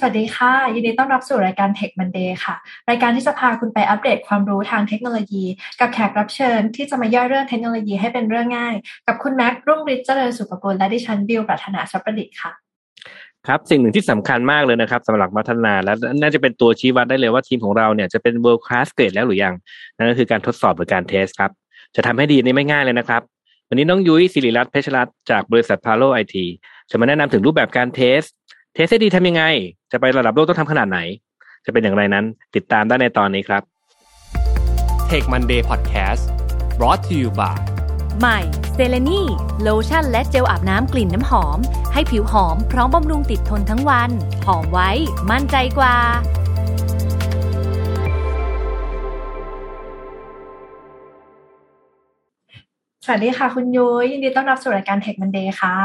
สวัสดีค่ะ ยินดีต้อนรับสู่รายการ Tech Monday ค่ะ รายการที่จะพาคุณไปอัปเดตความรู้ทางเทคโนโลยี กับแขกรับเชิญที่จะมาย่อยเรื่องเทคโนโลยีให้เป็นเรื่องง่าย กับคุณแม็กรุ่งฤทธิ์เจริญสุขกุลและดิฉันบิวปรัชนาสัพประดิษฐ์ค่ะ ครับสิ่งหนึ่งที่สำคัญมากเลยนะครับสำหรับพัฒนาและน่าจะเป็นตัวชี้วัดได้เลยว่าทีมของเราเนี่ยจะเป็น world class grade แล้วหรือยังนั่นก็คือการทดสอบหรือการเทสครับจะทำให้ดีนี่ไม่ง่ายเลยนะครับวันนี้น้องยุ้ยศิริรัตน์เพชรรัตน์จากบริษัทพาโลไอทีจะมาแนะนำถึงรูปแบบการเทส ทสให้ดีทำยังไง จะไประดับโลกต้องทำขนาดไหน จะเป็นอย่างไรนั้น ติดตามได้ในตอนนี้ครับ Take Monday Podcast brought to you by ใหม่เซเลนีโลชั่นและเจลอาบน้ำกลิ่นน้ำหอม ให้ผิวหอมพร้อมบำรุงติดทนทั้งวัน หอมไว้ มั่นใจกว่า สวัสดีค่ะคุณยุ้ยยินดีต้อนรับสู่รายการ Tech Monday ค่ะ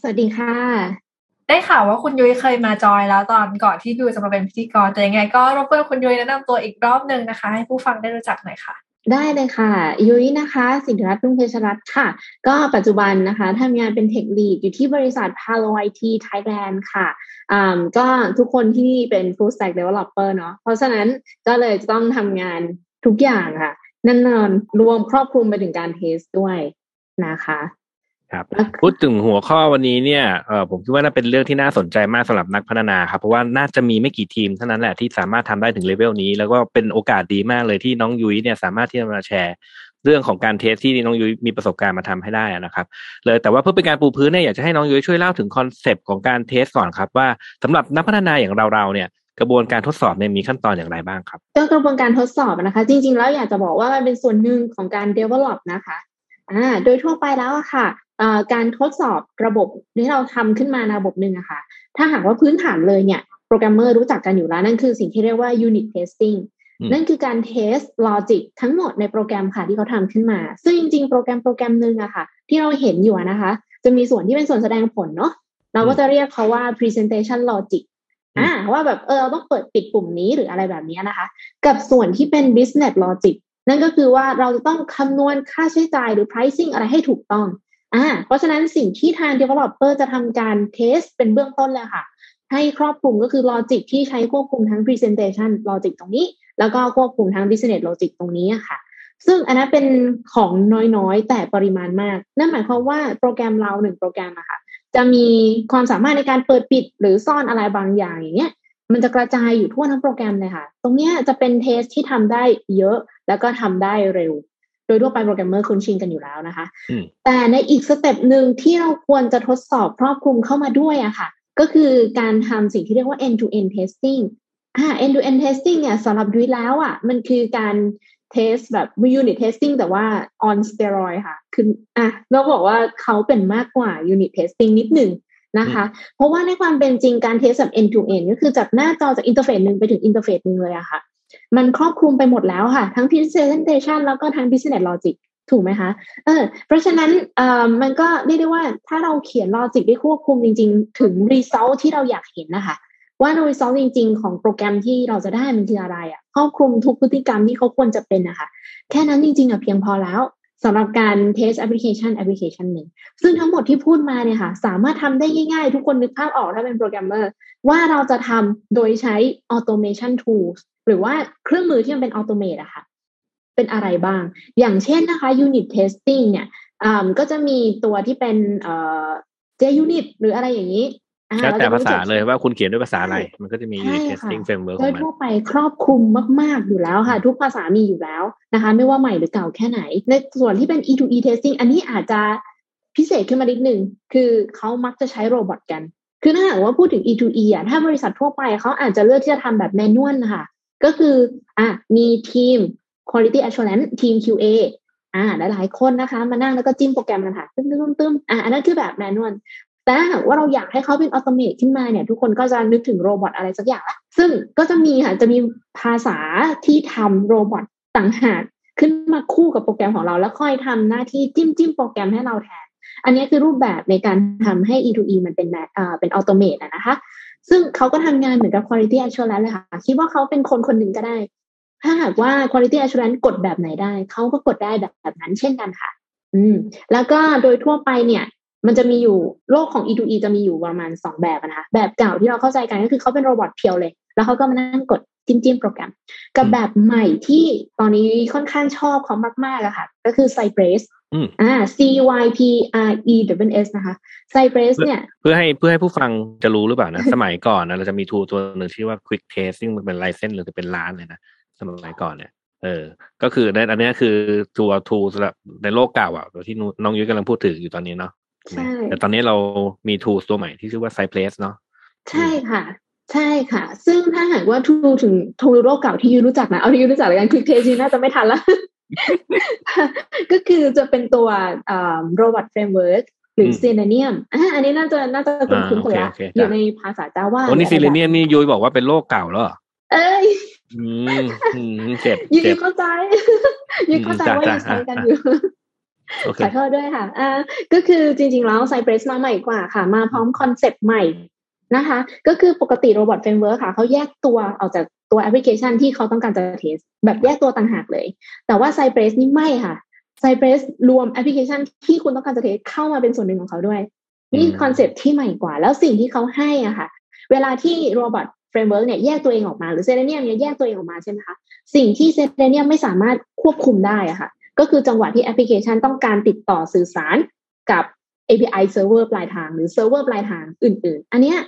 สวัสดีค่ะ ได้ข่าวว่าคุณยุ้ยเคยมาจอยแล้วตอนก่อนที่บิวจะมาเป็นพิธีกร แต่ยังไงก็รบกวนคุณยุ้ยแนะนำตัวอีกรอบหนึ่งนะคะ ให้ผู้ฟังได้รู้จักหน่อยค่ะ ได้เลยค่ะ ยุ้ยนะคะ สินธรัตน์รุ่งเพชรรัตน์ค่ะ ก็ปัจจุบันนะคะทำงานเป็นเทคลีดอยู่ที่บริษัท Palo IT Thailand ค่ะอ่าก็ทุกคนที่นี่เป็น full stack developer เนาะเพราะฉะนั้นก็เลยจะต้องทำงานทุกอย่างค่ะแน่นอนรวมครอบคลุมไปถึงการ test ด้วยนะคะ ครับพูดถึงหัวข้อวันนี้เนี่ยเออผมคิดว่าน่าเป็นเรื่องที่น่าสนใจมากสำหรับนักพัฒนาครับเพราะว่าน่าจะมีไม่กี่ทีมเท่านั้นแหละที่สามารถทำได้ถึงเลเวลนี้ แล้วก็เป็นโอกาสดีมากเลยที่น้องยุ้ยเนี่ยสามารถที่จะมาแชร์เรื่องของการ test ที่น้องยุ้ยมีประสบการณ์มาทำให้ได้นะครับ เลยแต่ว่าเพื่อเป็นการปูพื้นเนี่ยอยากจะให้น้องยุ้ยช่วยเล่าถึง concept ของการ test ก่อนครับ ว่าสำหรับนักพัฒนาอย่างเราๆเนี่ยกระบวนการทดสอบเนี่ยมีขั้นตอนอย่างไรบ้างครับก็กระบวนการทดสอบนะคะ จริง ๆ แล้วอยากจะบอกว่ามันเป็นส่วนหนึ่งของการ develop นะคะอ่าโดยทั่วไปแล้วอะค่ะ การทดสอบระบบที่เราทำขึ้นมาในระบบหนึ่งอะค่ะ ถ้าหากว่าพื้นฐานเลยเนี่ย โปรแกรมเมอร์รู้จักกันอยู่แล้ว นั่นคือสิ่งที่เรียกว่า unit testing นั่นคือการ test logic ทั้งหมดในโปรแกรมค่ะที่เขาทำขึ้นมา ซึ่งจริงๆ โปรแกรมโปรแกรมหนึ่งอะค่ะ ที่เราเห็นอยู่นะคะ จะมีส่วนที่เป็นส่วนแสดงผลเนาะเราก็จะเรียกเขาว่า presentation logic อ่าว่าแบบเออเราต้องเปิดปิดปุ่มนี้หรืออะไรแบบนี้นะคะ กับส่วนที่เป็น business logic นั่นก็คือว่าเราจะต้องคำนวณค่าใช้จ่ายหรือ pricing อะไรให้ถูกต้อง อ่าเพราะฉะนั้นสิ่งที่ทาง developer จะทำการเทสเป็นเบื้องต้นเลยค่ะ ให้ครอบคลุมก็คือ logic ที่ใช้ควบคุมทั้ง presentation logic ตรงนี้ แล้วก็ควบคุมทั้ง business logic ตรงนี้ค่ะ ซึ่งอันนั้นเป็นของน้อยๆ แต่ปริมาณมาก นั่นหมายความว่าโปรแกรมเราหนึ่งโปรแกรมอะค่ะ จะมีความสามารถในการเปิดปิดหรือซ่อนอะไรบางอย่างอย่างเงี้ยมันจะกระจายอยู่ทั่วทั้งโปรแกรมเลยค่ะ ตรงเนี้ยจะเป็น test ที่ทำได้เยอะ แล้วก็ทำได้เร็ว โดยทั่วไปโปรแกรมเมอร์คุ้นชินกันอยู่แล้วนะคะ แต่ในอีก step หนึ่งที่เราควรจะทดสอบครอบคลุมเข้ามาด้วยอะค่ะ ก็คือการทำสิ่งที่เรียกว่า end to end testing อ่า end to end testing เนี่ยสำหรับยุ้ยแล้วอะมันคือการเทสแบบ unit testing แต่ว่า on steroid ค่ะ คืออะเราบอกว่าเขาเป็นมากกว่า unit testing นิดหนึ่งนะคะ เพราะว่าในความเป็นจริงการเทสแบบ end to end ก็คือจากหน้าจอจากอินเทอร์เฟซหนึ่งไปถึงอินเทอร์เฟซหนึ่งเลยอะค่ะ มันครอบคลุมไปหมดแล้วค่ะ ทั้ง presentation แล้วก็ทั้ง business logic ถูกไหมคะ เออ เพราะฉะนั้นเอ่อมันก็เรียกได้ว่าถ้าเราเขียน logic ได้ควบคุมจริง ๆ ถึง result ที่เราอยากเห็นนะคะ ว่า result จริง ๆ ของโปรแกรมที่เราจะได้มันคืออะไรอะค่ะครอบคลุมทุกพฤติกรรมที่เขาควรจะเป็นนะคะแค่นั้นจริงๆอะเพียงพอแล้วสำหรับการ test application application หนึ่ง ซึ่งทั้งหมดที่พูดมาเนี่ยค่ะ สามารถทำได้ง่ายๆ ทุกคนนึกภาพออกถ้าเป็นโปรแกรมเมอร์ ว่าเราจะทำโดยใช้ automation tools หรือว่าเครื่องมือที่มันเป็น automate อะค่ะ เป็นอะไรบ้าง อย่างเช่นนะคะ unit testing เนี่ยก็จะมีตัวที่เป็นเอ่อ JUnit หรืออะไรอย่างนี้แล้วแต่ภาษาเลยว่าคุณเขียนด้วยภาษาอะไร มันก็จะมี unit testing framework ของมันโดยทั่วไปครอบคลุมมาก ๆ อยู่แล้วค่ะ ทุกภาษามีอยู่แล้วนะคะ ไม่ว่าใหม่หรือเก่าแค่ไหน ในส่วนที่เป็น E2E testing อันนี้อาจจะพิเศษขึ้นมานิดหนึ่งคือเขามักจะใช้โรบอทกัน คือถ้าหากว่าพูดถึง E2E อะถ้าบริษัททั่วไปเขาอาจจะเลือกที่จะทำแบบแมนนวลค่ะ ก็คืออะมีทีม quality assurance ทีม QA อ่าหลายๆคนนะคะ มานั่งแล้วก็จิ้มโปรแกรมกันค่ะตึ้มตึ้มตึ้มอ่าอันนั้นคือแบบ manual แต่ถ้าหากว่าเราอยากให้เขาเป็น automate ขึ้นมาเนี่ยทุกคนก็จะนึกถึง robot อะไรสักอย่างละซึ่งก็จะมีค่ะจะมีภาษาที่ทำ robot ต่างหากขึ้นมาคู่กับโปรแกรมของเรา แล้วค่อยทำหน้าที่จิ้มจิ้มโปรแกรมให้เราแทน อันนี้คือรูปแบบในการทำให้ E2E มันเป็นอ่าเป็น automate นะคะ ซึ่งเขาก็ทำงานเหมือนกับ quality assurance เลยค่ะ คิดว่าเขาเป็นคนคนหนึ่งก็ได้ ถ้าหากว่า quality assurance กดแบบไหนได้ เขาก็กดได้แบบแบบนั้นเช่นกันค่ะ อืม แล้วก็โดยทั่วไปเนี่ย มันจะมีอยู่โลกของ E2E จะมีอยู่ประมาณสองแบบนะคะแบบเก่าที่เราเข้าใจกันก็คือเขาเป็น robot pure เลย แล้วเขาก็มานั่งกดจิ้มจิ้มโปรแกรม กับแบบใหม่ที่ตอนนี้ค่อนข้างชอบเขามากๆอะค่ะ ก็คือ Cypress อืมอ่า C Y P R E double S นะคะ Cypress เนี่ย เพื่อให้เพื่อให้ผู้ฟังจะรู้หรือเปล่านะ สมัยก่อนนะเราจะมี tool ตัวหนึ่งชื่อว่า Quick Test ซึ่งมันเป็น license หรือเป็นล้านเลยนะ สมัยก่อนเนี่ยเออ ก็คือในอันเนี้ยคือตัวทูสำหรับในโลกเก่าอะที่น้องยุ้ยกำลังพูดถึงอยู่ตอนนี้เนาะใช่แต่ตอนนี้เรามีทูตัวใหม่ที่ชื่อว่า Cypress เนาะใช่ค่ะ ใช่ค่ะ ซึ่งถ้าหากว่าทูถึงทูโรคเก่าที่ยูรู้จักนะ เอาที่ยูรู้จักเลยกันคลิกเทจีน่าจะไม่ทันละ ก็คือจะเป็นตัวโรบอทเฟรมเวิร์กหรือมเซเนเนียมอ่าอันนี้น่าจะน่าจะคุ้นคุ้นอ่าคนละโอเคโอเคอยู่จ้ะในภาษาจาว่าโอ้นี่ซิเลเนีum นี่ยุ้ยบอกว่าเป็นโลกเก่าแล้วเหรอเอ้ยอืมอืมเจ็บยุ้ยเจ็บเข้าใจยุ้ยเข้าใจจ้ะว่าจ้ะยังใช้กันอะอยู่โอเคขอโทษด้วยค่ะอ่าก็คือจริงๆแล้ว Cypress มาใหม่กว่าค่ะ มาพร้อมคอนเซปต์ใหม่ นะคะ ก็คือปกติ Robot Framework ค่ะเขาแยกตัวออกจากตัวแอปพลิเคชันที่เขาต้องการจะ test แบบแยกตัวต่างหากเลย แต่ว่า Cypress นี่ไม่ค่ะ Cypress รวมแอปพลิเคชันที่คุณต้องการจะ test เข้ามาเป็นส่วนหนึ่งของเขาด้วย นี่คอนเซปต์ที่ใหม่กว่า แล้วสิ่งที่เขาให้อะค่ะ เวลาที่ Robot Framework เนี่ยแยกตัวเองออกมาหรือ Selenium เนี่ยแยกตัวเองออกมาใช่ไหมคะสิ่งที่ Selenium ไม่สามารถควบคุมได้อะค่ะ ก็คือจังหวะที่แอปพลิเคชันต้องการติดต่อสื่อสารกับ API server ปลายทางหรือ server ปลายทางอื่น ๆ อันเนี้ย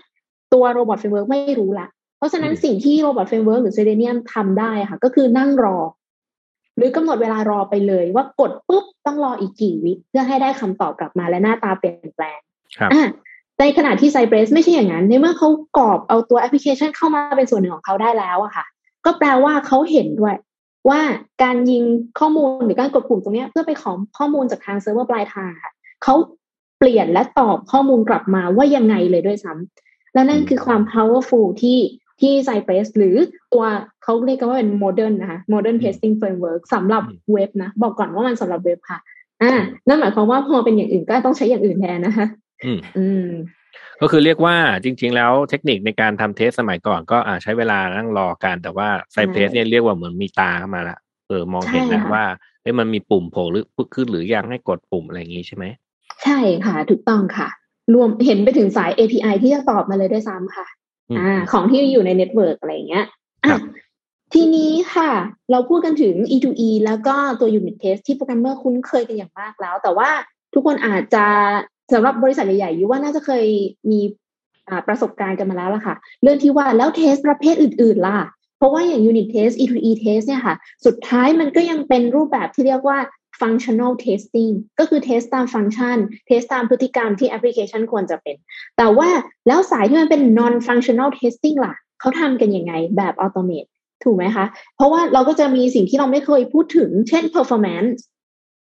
ตัว Robot Framework ไม่รู้ละ เพราะฉะนั้นอืมสิ่งที่ Robot Framework หรือ Selenium ทำได้อะค่ะ ก็คือนั่งรอ หรือกำหนดเวลารอไปเลยว่ากดปุ๊บต้องรออีกกี่วิเพื่อให้ได้คำตอบกลับมาและหน้าตาเปลี่ยนแปลงครับอะในขณะที่ Cypress ไม่ใช่อย่างนั้น ในเมื่อเขาครอบเอาตัวแอปพลิเคชันเข้ามาเป็นส่วนหนึ่งของเขาได้แล้วอะค่ะ ก็แปลว่าเขาเห็นด้วย ว่าการยิงข้อมูลหรือการกดปุ่มตรงเนี้ยเพื่อไปขอข้อมูลจากทางเซิร์ฟเวอร์ปลายทางค่ะเขาเปลี่ยนและตอบข้อมูลกลับมาว่ายังไงเลยด้วยซ้ำ และนั่นคือความ powerful ที่ที่ Cypress หรือตัวเขาเรียกกันว่าเป็น modern นะคะ modern testing framework สำหรับเว็บนะ บอกก่อนว่ามันสำหรับเว็บค่ะ อ่า นั่นหมายความว่าพอเป็นอย่างอื่นก็ต้องใช้อย่างอื่นแทนนะคะอืมอืมก็คือเรียกว่าจริง ๆ แล้วเทคนิคในการทำ test สมัยก่อนก็อ่าใช้เวลานั่งรอกันแต่ว่า Cypress เนี่ยเรียกว่าเหมือนมีตาเข้ามาละเออมองเห็นแล้วใช่ค่ะว่าเอ้ยมันมีปุ่มโผล่หรือขึ้นหรือยังให้กดปุ่มอะไรอย่างงี้ใช่ไหมใช่ค่ะ ถูกต้องค่ะ รวมเห็นไปถึงสาย API ที่จะตอบมาเลยด้วยซ้ำค่ะอืมอ่า ของที่อยู่ในเน็ตเวิร์กอะไรอย่างเงี้ยอะครับทีนี้ค่ะ เราพูดกันถึง E2E แล้วก็ตัว Unit Test ที่โปรแกรมเมอร์คุ้นเคยกันอย่างมากแล้ว แต่ว่าทุกคนอาจจะสำหรับบริษัทใหญ่ๆอยู่ว่าน่าจะเคยมีอ่าประสบการณ์กันมาแล้วล่ะค่ะ เรื่องที่ว่าแล้วเทสประเภทอื่น ๆ ล่ะ เพราะว่าอย่าง Unit Test E2E Test เนี่ยค่ะ สุดท้ายมันก็ยังเป็นรูปแบบที่เรียกว่า functional testing ก็คือ test ตามฟังก์ชัน test ตามพฤติกรรมที่แอปพลิเคชันควรจะเป็น แต่ว่าแล้วสายที่มันเป็น non functional testing ล่ะเขาทำกันยังไงแบบ automate ถูกไหมคะ เพราะว่าเราก็จะมีสิ่งที่เราไม่เคยพูดถึง เช่น performance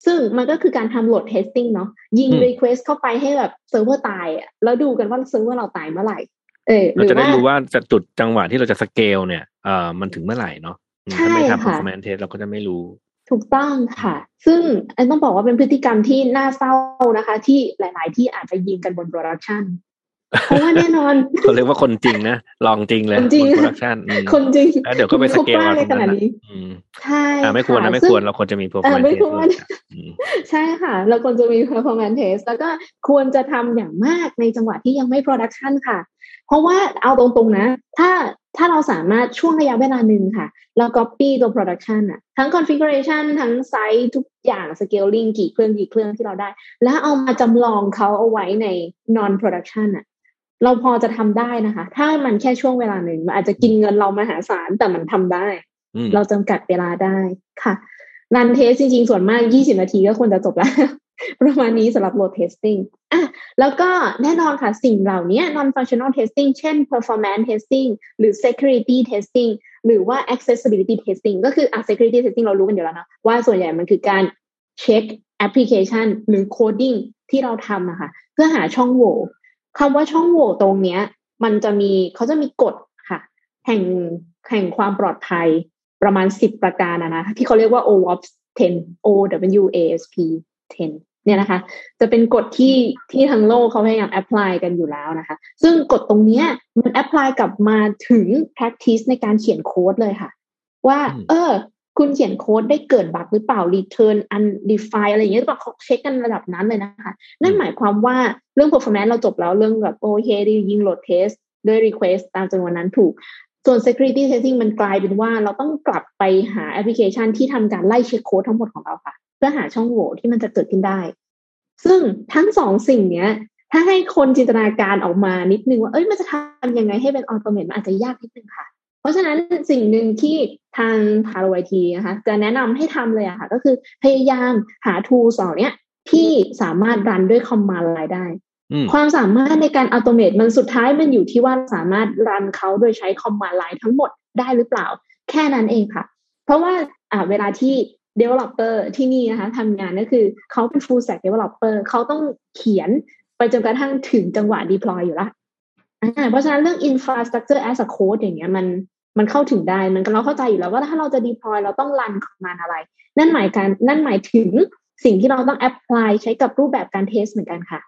ซึ่งมันก็คือการทำ load testing เนาะยิงอืม request เข้าไปให้แบบเซิร์ฟเวอร์ตายอะแล้วดูกันว่าเซิร์ฟเวอร์เราตายเมื่อไหร่เออหเราจะได้รู้ว่า่าจะจุดจังหวะที่เราจะสเกลเนี่ยเอ่อมันถึงเมื่อไหร่เนาะอืมถ้าไม่ใช่ทำค่ะ performance test เราก็จะไม่รู้ ถูกต้องค่ะ ซึ่งอันต้องบอกว่าเป็นพฤติกรรมที่น่าเศร้านะคะ ที่หลาย ๆ ที่อาจจะยิงกันบน productionเพราะว่าแน่นอนเขาเรียกว่าคนจริงนะลองจริงเลยคนจริงบน production อืมคนจริงแล้วเดี๋ยวก็ไปสเกลเขาล้าเอาเลตยรงขนั้นาดนนะนี้อืมใช่อ่าไม่ควรนะค่ะไม่ซึ่งควรเราควรจะมี performance ไม่ test ควรด้วยอืมใช่ค่ะ เราควรจะมี performance test แล้วก็ควรจะทำอย่างมากในจังหวะที่ยังไม่ production ค่ะ เพราะว่าเอาตรงๆนะ ถ้า ถ้าเราสามารถช่วงระยะเวลาหนึ่งค่ะ เรา copy ตัว production อะทั้ง configuration ทั้งไซส์ทุกอย่าง scaling กี่เครื่องกี่เครื่องที่เราได้ แล้วเอามาจำลองเขาเอาไว้ใน non production อะเราพอจะทำได้นะคะ ถ้ามันแค่ช่วงเวลาหนึ่งมันอาจจะกินเงินเรามหาศาลแต่มันทำได้อืมเราจำกัดเวลาได้ค่ะรันเทสจริง ๆ ส่วนมาก 20 นาทีก็ควรจะจบแล้ว ประมาณนี้สำหรับ load testing อะแล้วก็แน่นอนค่ะสิ่งเหล่านี้ non functional testing เช่น performance testing หรือ security testing หรือว่า accessibility testing ก็คืออะ security testing เรารู้กันอยู่แล้วนะว่าส่วนใหญ่มันคือการเช็คแอปพลิเคชัน หรือ coding ที่เราทำอะค่ะเพื่อหาช่องโหว่คำว่าช่องโหว่ตรงเนี้ย มันจะมีเขาจะมีกฎค่ะ แห่งแห่งความปลอดภัยประมาณสิบประการนะนะที่เขาเรียกว่า OWASP 10 O W A S P 10 เนี่ยนะคะ จะเป็นกฎที่ที่ทั้งโลกเขาพยายาม apply กันอยู่แล้วนะคะ ซึ่งกฎตรงเนี้ยมัน apply กลับมาถึง practice ในการเขียนโค้ดเลยค่ะ ว่าอืมเออ คุณเขียนโค้ดแล้วเกิด bug หรือเปล่า return undefined อะไรอย่างเงี้ยหรือเปล่าเขาเช็คกันระดับนั้นเลยนะคะ นั่นหมายความว่าเรื่อง performance เราจบแล้วเรื่องแบบโอเคดียิงโหลดเทสด้วย request ตามจำนวนนั้นถูกส่วน security testing มันกลายเป็นว่าเราต้องกลับไปหาแอปพลิเคชันที่ทำการไล่เช็คโค้ดทั้งหมดของเราค่ะ เพื่อหาช่องโหว่ที่มันจะเกิดขึ้นได้ ซึ่งทั้งสองสิ่งเนี้ย ถ้าให้คนจินตนาการออกมานิดนึงว่าเอ้ยมันจะทำยังไงให้เป็น automate มันอาจจะยากนิดนึงค่ะ เพราะฉะนั้นสิ่งหนึ่งที่ทางพาโลไอทีนะคะจะแนะนำให้ทำเลยอะค่ะ ก็คือพยายามหา tools เหล่านี้ที่สามารถรันด้วย command line ได้อืมความสามารถในการอัตโนมัติมันสุดท้ายมันอยู่ที่ว่าสามารถรันเขาโดยใช้ command line ทั้งหมดได้หรือเปล่า แค่นั้นเองค่ะ เพราะว่าอ่าเวลาที่ developer ที่นี่นะคะทำงานก็คือเขาเป็น full stack developer เขาต้องเขียนไปจนกระทั่งถึงจังหวะ deploy อยู่ละเพราะฉะนั้นเรื่อง infrastructure as a code อย่างเงี้ยมันมันเข้าถึงได้มันก็เราเข้าใจอยู่แล้วว่าถ้าเราจะ deploy เราต้องรันคอมมานอะไร นั่นหมายการนั่นหมายถึงสิ่งที่เราต้อง apply ใช้กับรูปแบบการ test เหมือนกันค่ะ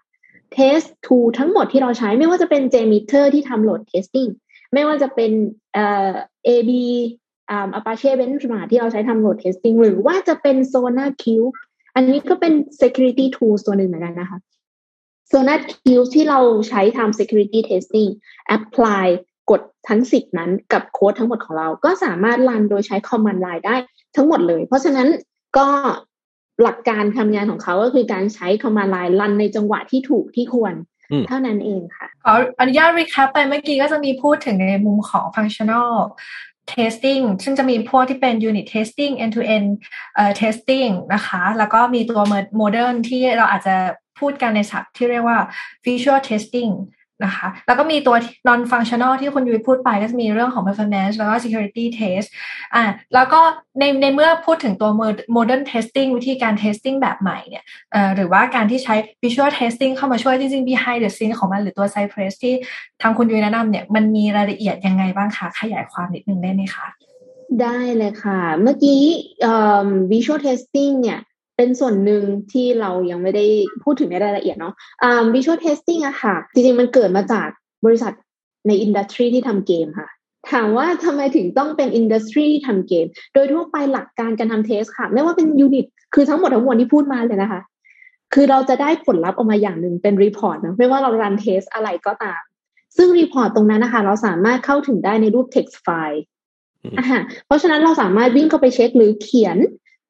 test tool ทั้งหมดที่เราใช้ไม่ว่าจะเป็น JMeter ที่ทำ load testing ไม่ว่าจะเป็นเอ่อ AB อ่า Apache Benchmark ที่เราใช้ทำ load testing หรือว่าจะเป็น Sonar Cube อันนี้ก็เป็น security tool ตัวหนึ่งเหมือนกันนะคะ Sonar Cube ที่เราใช้ทำ security testing apply กดทั้งสิบนั้นกับโค้ดทั้งหมดของเรา ก็สามารถรันโดยใช้ command line ได้ทั้งหมดเลย เพราะฉะนั้นก็หลักการทำงานของเขาก็คือการใช้ command line รันในจังหวะที่ถูกที่ควรอืมเท่านั้นเองค่ะ ขออนุญาต recap ไปเมื่อกี้ก็จะมีพูดถึงในมุมของ functional testing ซึ่งจะมีพวกที่เป็น unit testing end to end เอ่อ testing นะคะ แล้วก็มีตัว modern ที่เราอาจจะพูดกันในศัพท์ที่เรียกว่า visual testing นะคะ แล้วก็มีตัว non functional ที่คุณยุ้ยพูดไปก็จะมีเรื่องของ performance แล้วก็ security test อ่าแล้วก็ในในเมื่อพูดถึงตัว modern testing วิธีการ testing แบบใหม่เนี่ยเอ่อหรือว่าการที่ใช้ visual testing เข้ามาช่วยจริงๆ behind the scene ของมันหรือตัว Cypress ที่ทางคุณยุ้ยแนะนำเนี่ยมันมีรายละเอียดยังไงบ้างคะ ขยายความนิดนึงได้ไหมคะ ได้เลยค่ะ เมื่อกี้ visual testing เนี่ย เป็นส่วนหนึ่งที่เรายังไม่ได้พูดถึงในรายละเอียดเนาะอ่า visual testing อะค่ะ จริงๆ มันเกิดมาจากบริษัทใน industry ที่ทำเกมค่ะ ถามว่าทำไมถึงต้องเป็น industry ที่ทำเกม โดยทั่วไปหลักการการทำ test ค่ะ ไม่ว่าเป็น unit คือทั้งหมดทั้งมวลที่พูดมาเลยนะคะ คือเราจะได้ผลลัพธ์ออกมาอย่างหนึ่งเป็น report นะไม่ว่าเรารัน test อะไรก็ตาม ซึ่ง report ตรงนั้นนะคะ เราสามารถเข้าถึงได้ในรูป text file อืมอ่าเพราะฉะนั้นเราสามารถวิ่งเข้าไปเช็คหรือเขียน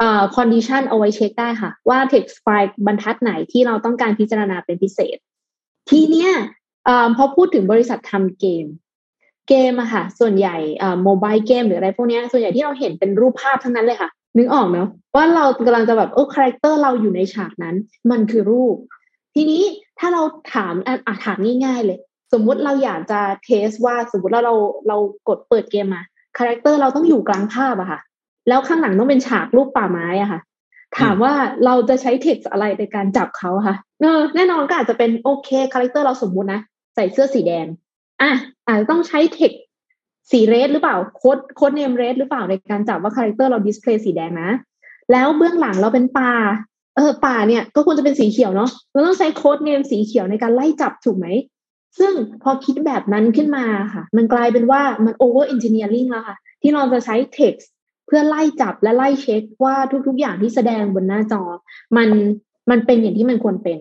เอ่อ condition เอาไว้เช็คได้ค่ะ ว่า text file บรรทัดไหนที่เราต้องการพิจารณาเป็นพิเศษ ทีเนี้ยเอ่อพอพูดถึงบริษัททำเกม เกมอะค่ะ ส่วนใหญ่เอ่อ mobile game หรืออะไรพวกเนี้ยส่วนใหญ่ที่เราเห็นเป็นรูปภาพทั้งนั้นเลยค่ะ นึกออกเนาะว่าเรากำลังจะแบบโอ้ character เราอยู่ในฉากนั้น มันคือรูป ทีนี้ถ้าเราถามอะอะถามง่ายๆเลย สมมุติเราอยากจะ test ว่าสมมติเราเราเรากดเปิดเกมมา character เราต้องอยู่กลางภาพอะค่ะ แล้วข้างหลังต้องเป็นฉากรูปป่าไม้อะค่ะ ถามว่าเราจะใช้เท็กซ์อะไรในการจับเขาอะค่ะเออแน่นอนก็อาจจะเป็นโอเค character เราสมมุตินะใส่เสื้อสีแดงอะอาจจะต้องใช้ text สี red หรือเปล่า code code name red หรือเปล่าในการจับว่า character เรา display สีแดงนะ แล้วเบื้องหลังเราเป็นป่าเออป่าเนี่ยก็ควรจะเป็นสีเขียวเนาะเราต้องใช้โค้ดเนมสีเขียวในการไล่จับถูกไหม ซึ่งพอคิดแบบนั้นขึ้นมาค่ะ มันกลายเป็นว่ามัน over engineering แล้วค่ะ ที่เราจะใช้ text เพื่อไล่จับและไล่เช็คว่าทุก ๆ อย่างที่แสดงบนหน้าจอ มันมันเป็นอย่างที่มันควรเป็น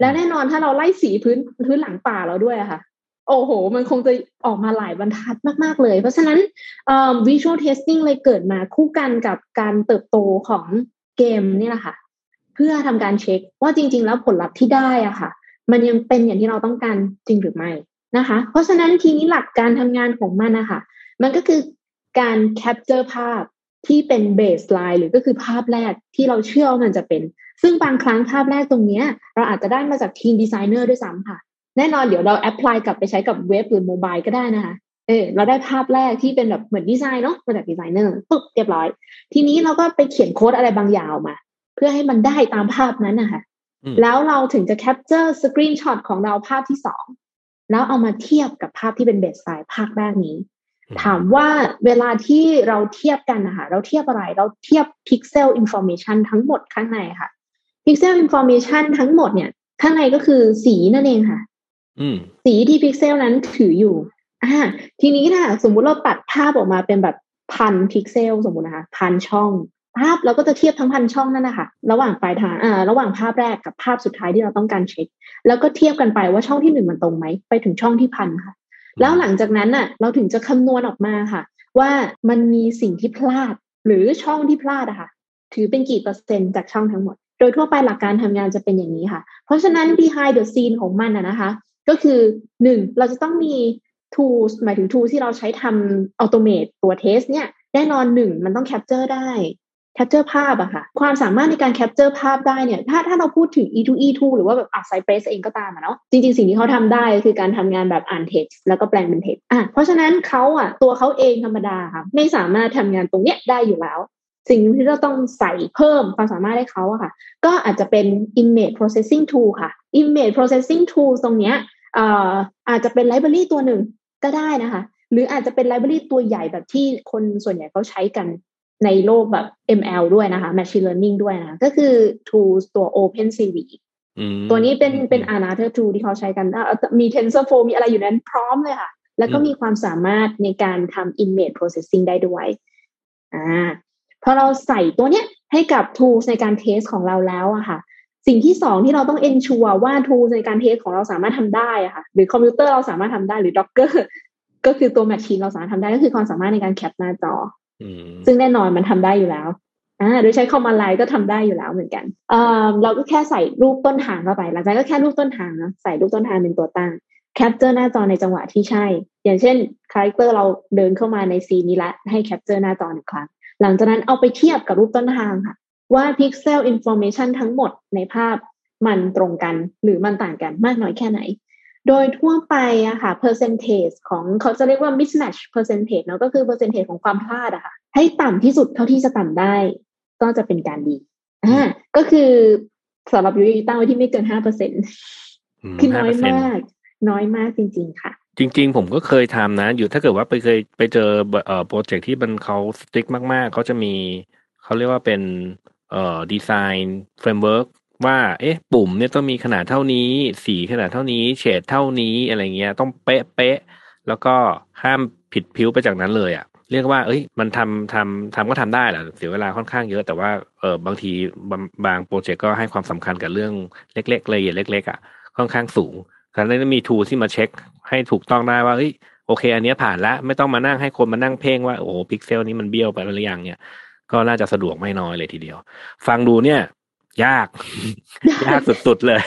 แล้วแน่นอนถ้าเราไล่สีพื้นพื้นหลังป่าเราด้วยอะค่ะ โอ้โห มันคงจะออกมาหลายบรรทัดมาก ๆ เลย เพราะฉะนั้นเอ่อ visual testing เลยเกิดมาคู่กันกับการเติบโตของเกมนี่แหละค่ะ เพื่อทำการเช็คว่าจริง ๆ แล้วผลลัพธ์ที่ได้อะค่ะ มันยังเป็นอย่างที่เราต้องการจริงหรือไม่นะคะ เพราะฉะนั้นทีนี้หลักการทำงานของมันนะคะมันก็คือ การ capture ภาพที่เป็น baseline หรือก็คือภาพแรกที่เราเชื่อว่ามันจะเป็น ซึ่งบางครั้งภาพแรกตรงเนี้ยเราอาจจะได้มาจากทีมดีไซเนอร์ด้วยซ้ำค่ะ แน่นอนเดี๋ยวเรา apply กลับไปใช้กับเว็บหรือ mobile ก็ได้นะคะเออเราได้ภาพแรกที่เป็นแบบเหมือนดีไซน์เนาะมาจากดีไซเนอร์ปุ๊บเรียบร้อย ทีนี้เราก็ไปเขียนโค้ดอะไรบางอย่างออกมา เพื่อให้มันได้ตามภาพนั้นนะคะอืมแล้วเราถึงจะ capture screenshot ของเราภาพที่สองแล้วเอามาเทียบกับภาพที่เป็น baseline ภาพแรกนี้ ถามว่าเวลาที่เราเทียบกันนะคะเราเทียบอะไรเราเทียบพิกเซลอินโฟ a t ชันทั้งหมดข้างในค่ะพิกเซลอินโฟ a t ชันทั้งหมดเนี่ย ข้างในก็คือสีนั่นเองค่ะอืมสีที่พิกเซลนั้นถืออยู่อ่าทีนี้นะสมมุติเราตัดภาพออกมาเป็นแบบพันพิกเซลสมมตินะคะพันช่อง ภาพเราก็จะเทียบทั้งพันช่องนั่นนะคะระหว่างปลายทางอ่าระหว่างภาพแรกกับภาพสุดท้ายที่เราต้องการเช็ค แล้วก็เทียบกันไปว่าช่องที่หนึ่งมันตรงไหมไปถึงช่องที่พันค่ะ แล้วหลังจากนั้นน่ะ เราถึงจะคำนวณออกมาค่ะ ว่ามันมีสิ่งที่พลาด หรือช่องที่พลาดอะค่ะ ถือเป็นกี่เปอร์เซ็นต์จากช่องทั้งหมด โดยทั่วไปหลักการทำงานจะเป็นอย่างนี้ค่ะ เพราะฉะนั้น behind the scene ของมันอะนะคะ ก็คือหนึ่งเราจะต้องมี tools หมายถึง tools ที่เราใช้ทำ automate ตัว test เนี่ยแน่นอนหนึ่งมันต้อง capture ได้ capture ภาพอะค่ะ ความสามารถในการ capture ภาพได้เนี่ย ถ้าถ้าเราพูดถึง E2E2 หรือว่าแบบอะ Cypress เองก็ตามอะเนาะ จริง ๆ สิ่งที่เขาทำได้คือการทำงานแบบอ่าน text แล้วก็แปลงเป็น text อะ เพราะฉะนั้นเขาอะตัวเขาเองธรรมดาค่ะ ไม่สามารถทำงานตรงเนี้ยได้อยู่แล้ว สิ่งที่เราต้องใส่เพิ่มความสามารถให้เขาอะค่ะ ก็อาจจะเป็น image processing tool ค่ะ image processing tool ตรงเนี้ยอ่ออาจจะเป็น library ตัวหนึ่งก็ได้นะคะ หรืออาจจะเป็น library ตัวใหญ่แบบที่คนส่วนใหญ่เขาใช้กัน ในโลกแบบ ML ด้วยนะคะ machine learning ด้วยนะคะก็คือ tools ตัว OpenCV อืมตัวนี้เป็นเป็น another tool ที่เขาใช้กันอะมี TensorFlow มีอะไรอยู่นั้นพร้อมเลยค่ะ แล้วก็อืมมีความสามารถในการทำ image processing ได้ด้วย อ่าพอเราใส่ตัวเนี้ยให้กับ tools ในการ test ของเราแล้วอะค่ะ สิ่งที่สองที่เราต้อง ensure ว่า tools ในการ test ของเราสามารถทำได้อะค่ะ หรือคอมพิวเตอร์เราสามารถทำได้หรือ Docker ก็คือตัว machine เราสามารถทำได้ก็คือความสามารถในการแคปหน้าจออืม ซึ่งแน่นอนมันทำได้อยู่แล้วอ่าโดยใช้ command line ก็ทำได้อยู่แล้วเหมือนกันเอ่อเราก็แค่ใส่รูปต้นทางเข้าไป หลังจากนั้นก็แค่รูปต้นทางเนะใส่รูปต้นทางเป็นตัวตั้ง capture หน้าจอในจังหวะที่ใช่ อย่างเช่น character เราเดินเข้ามาใน scene นี้ละให้ capture หน้าจอหนึ่งครั้งหลังจากนั้นเอาไปเทียบกับรูปต้นทางค่ะ ว่า pixel information ทั้งหมดในภาพมันตรงกันหรือมันต่างกันมากน้อยแค่ไหน โดยทั่วไปอะค่ะ percentage ของเขาจะเรียกว่า mismatch percentage เนอะก็คือ percentage ของความพลาดอะค่ะ ให้ต่ำที่สุดเท่าที่จะต่ำได้ ก็จะเป็นการดีอ่าก็คือสำหรับยุ้ยตั้งไว้ที่ไม่เกินห้าเปอร์เซ็นมันคือน้อย5%มาก น้อยมากจริง ๆ ค่ะ จริง ๆ ผมก็เคยทำนะ อยู่ถ้าเกิดว่าไปเคยไปเจอเอ่อโปรเจกต์ที่มันเขา strict มาก ๆ เขาจะมีเขาเรียกว่าเป็นเอ่อ design framework ว่า เอ๊ะ ปุ่มเนี่ยต้องมีขนาดเท่านี้ สีขนาดเท่านี้ เฉดเท่านี้อะไรเงี้ย ต้องเป๊ะเป๊ะๆแล้วก็ห้ามผิดเพี้ยนไปจากนั้นเลยอะ่ะเรียกว่า เอ้ย มันทำทำทำก็ทำได้แหละเสียเวลาค่อนข้างเยอะ แต่ว่า เออบางทีบางบางโปรเจกต์ก็ให้ความสำคัญกับเรื่องเล็กๆละเอียดเล็ก ๆอะ ค่อนข้างสูงฉะนั้นมี tool ที่มาเช็คให้ถูกต้องได้ว่าเฮ้ย โอเค อันนี้ผ่านแล้วไม่ต้องมานั่งให้คนมานั่งเพ่งว่า โอ้พิกเซลนี้มันเบี้ยวไปหรือยังเนี่ย ก็น่าจะสะดวกไม่น้อยเลยทีเดียว ฟังดูเนี่ย ยาก ยากสุดๆเลย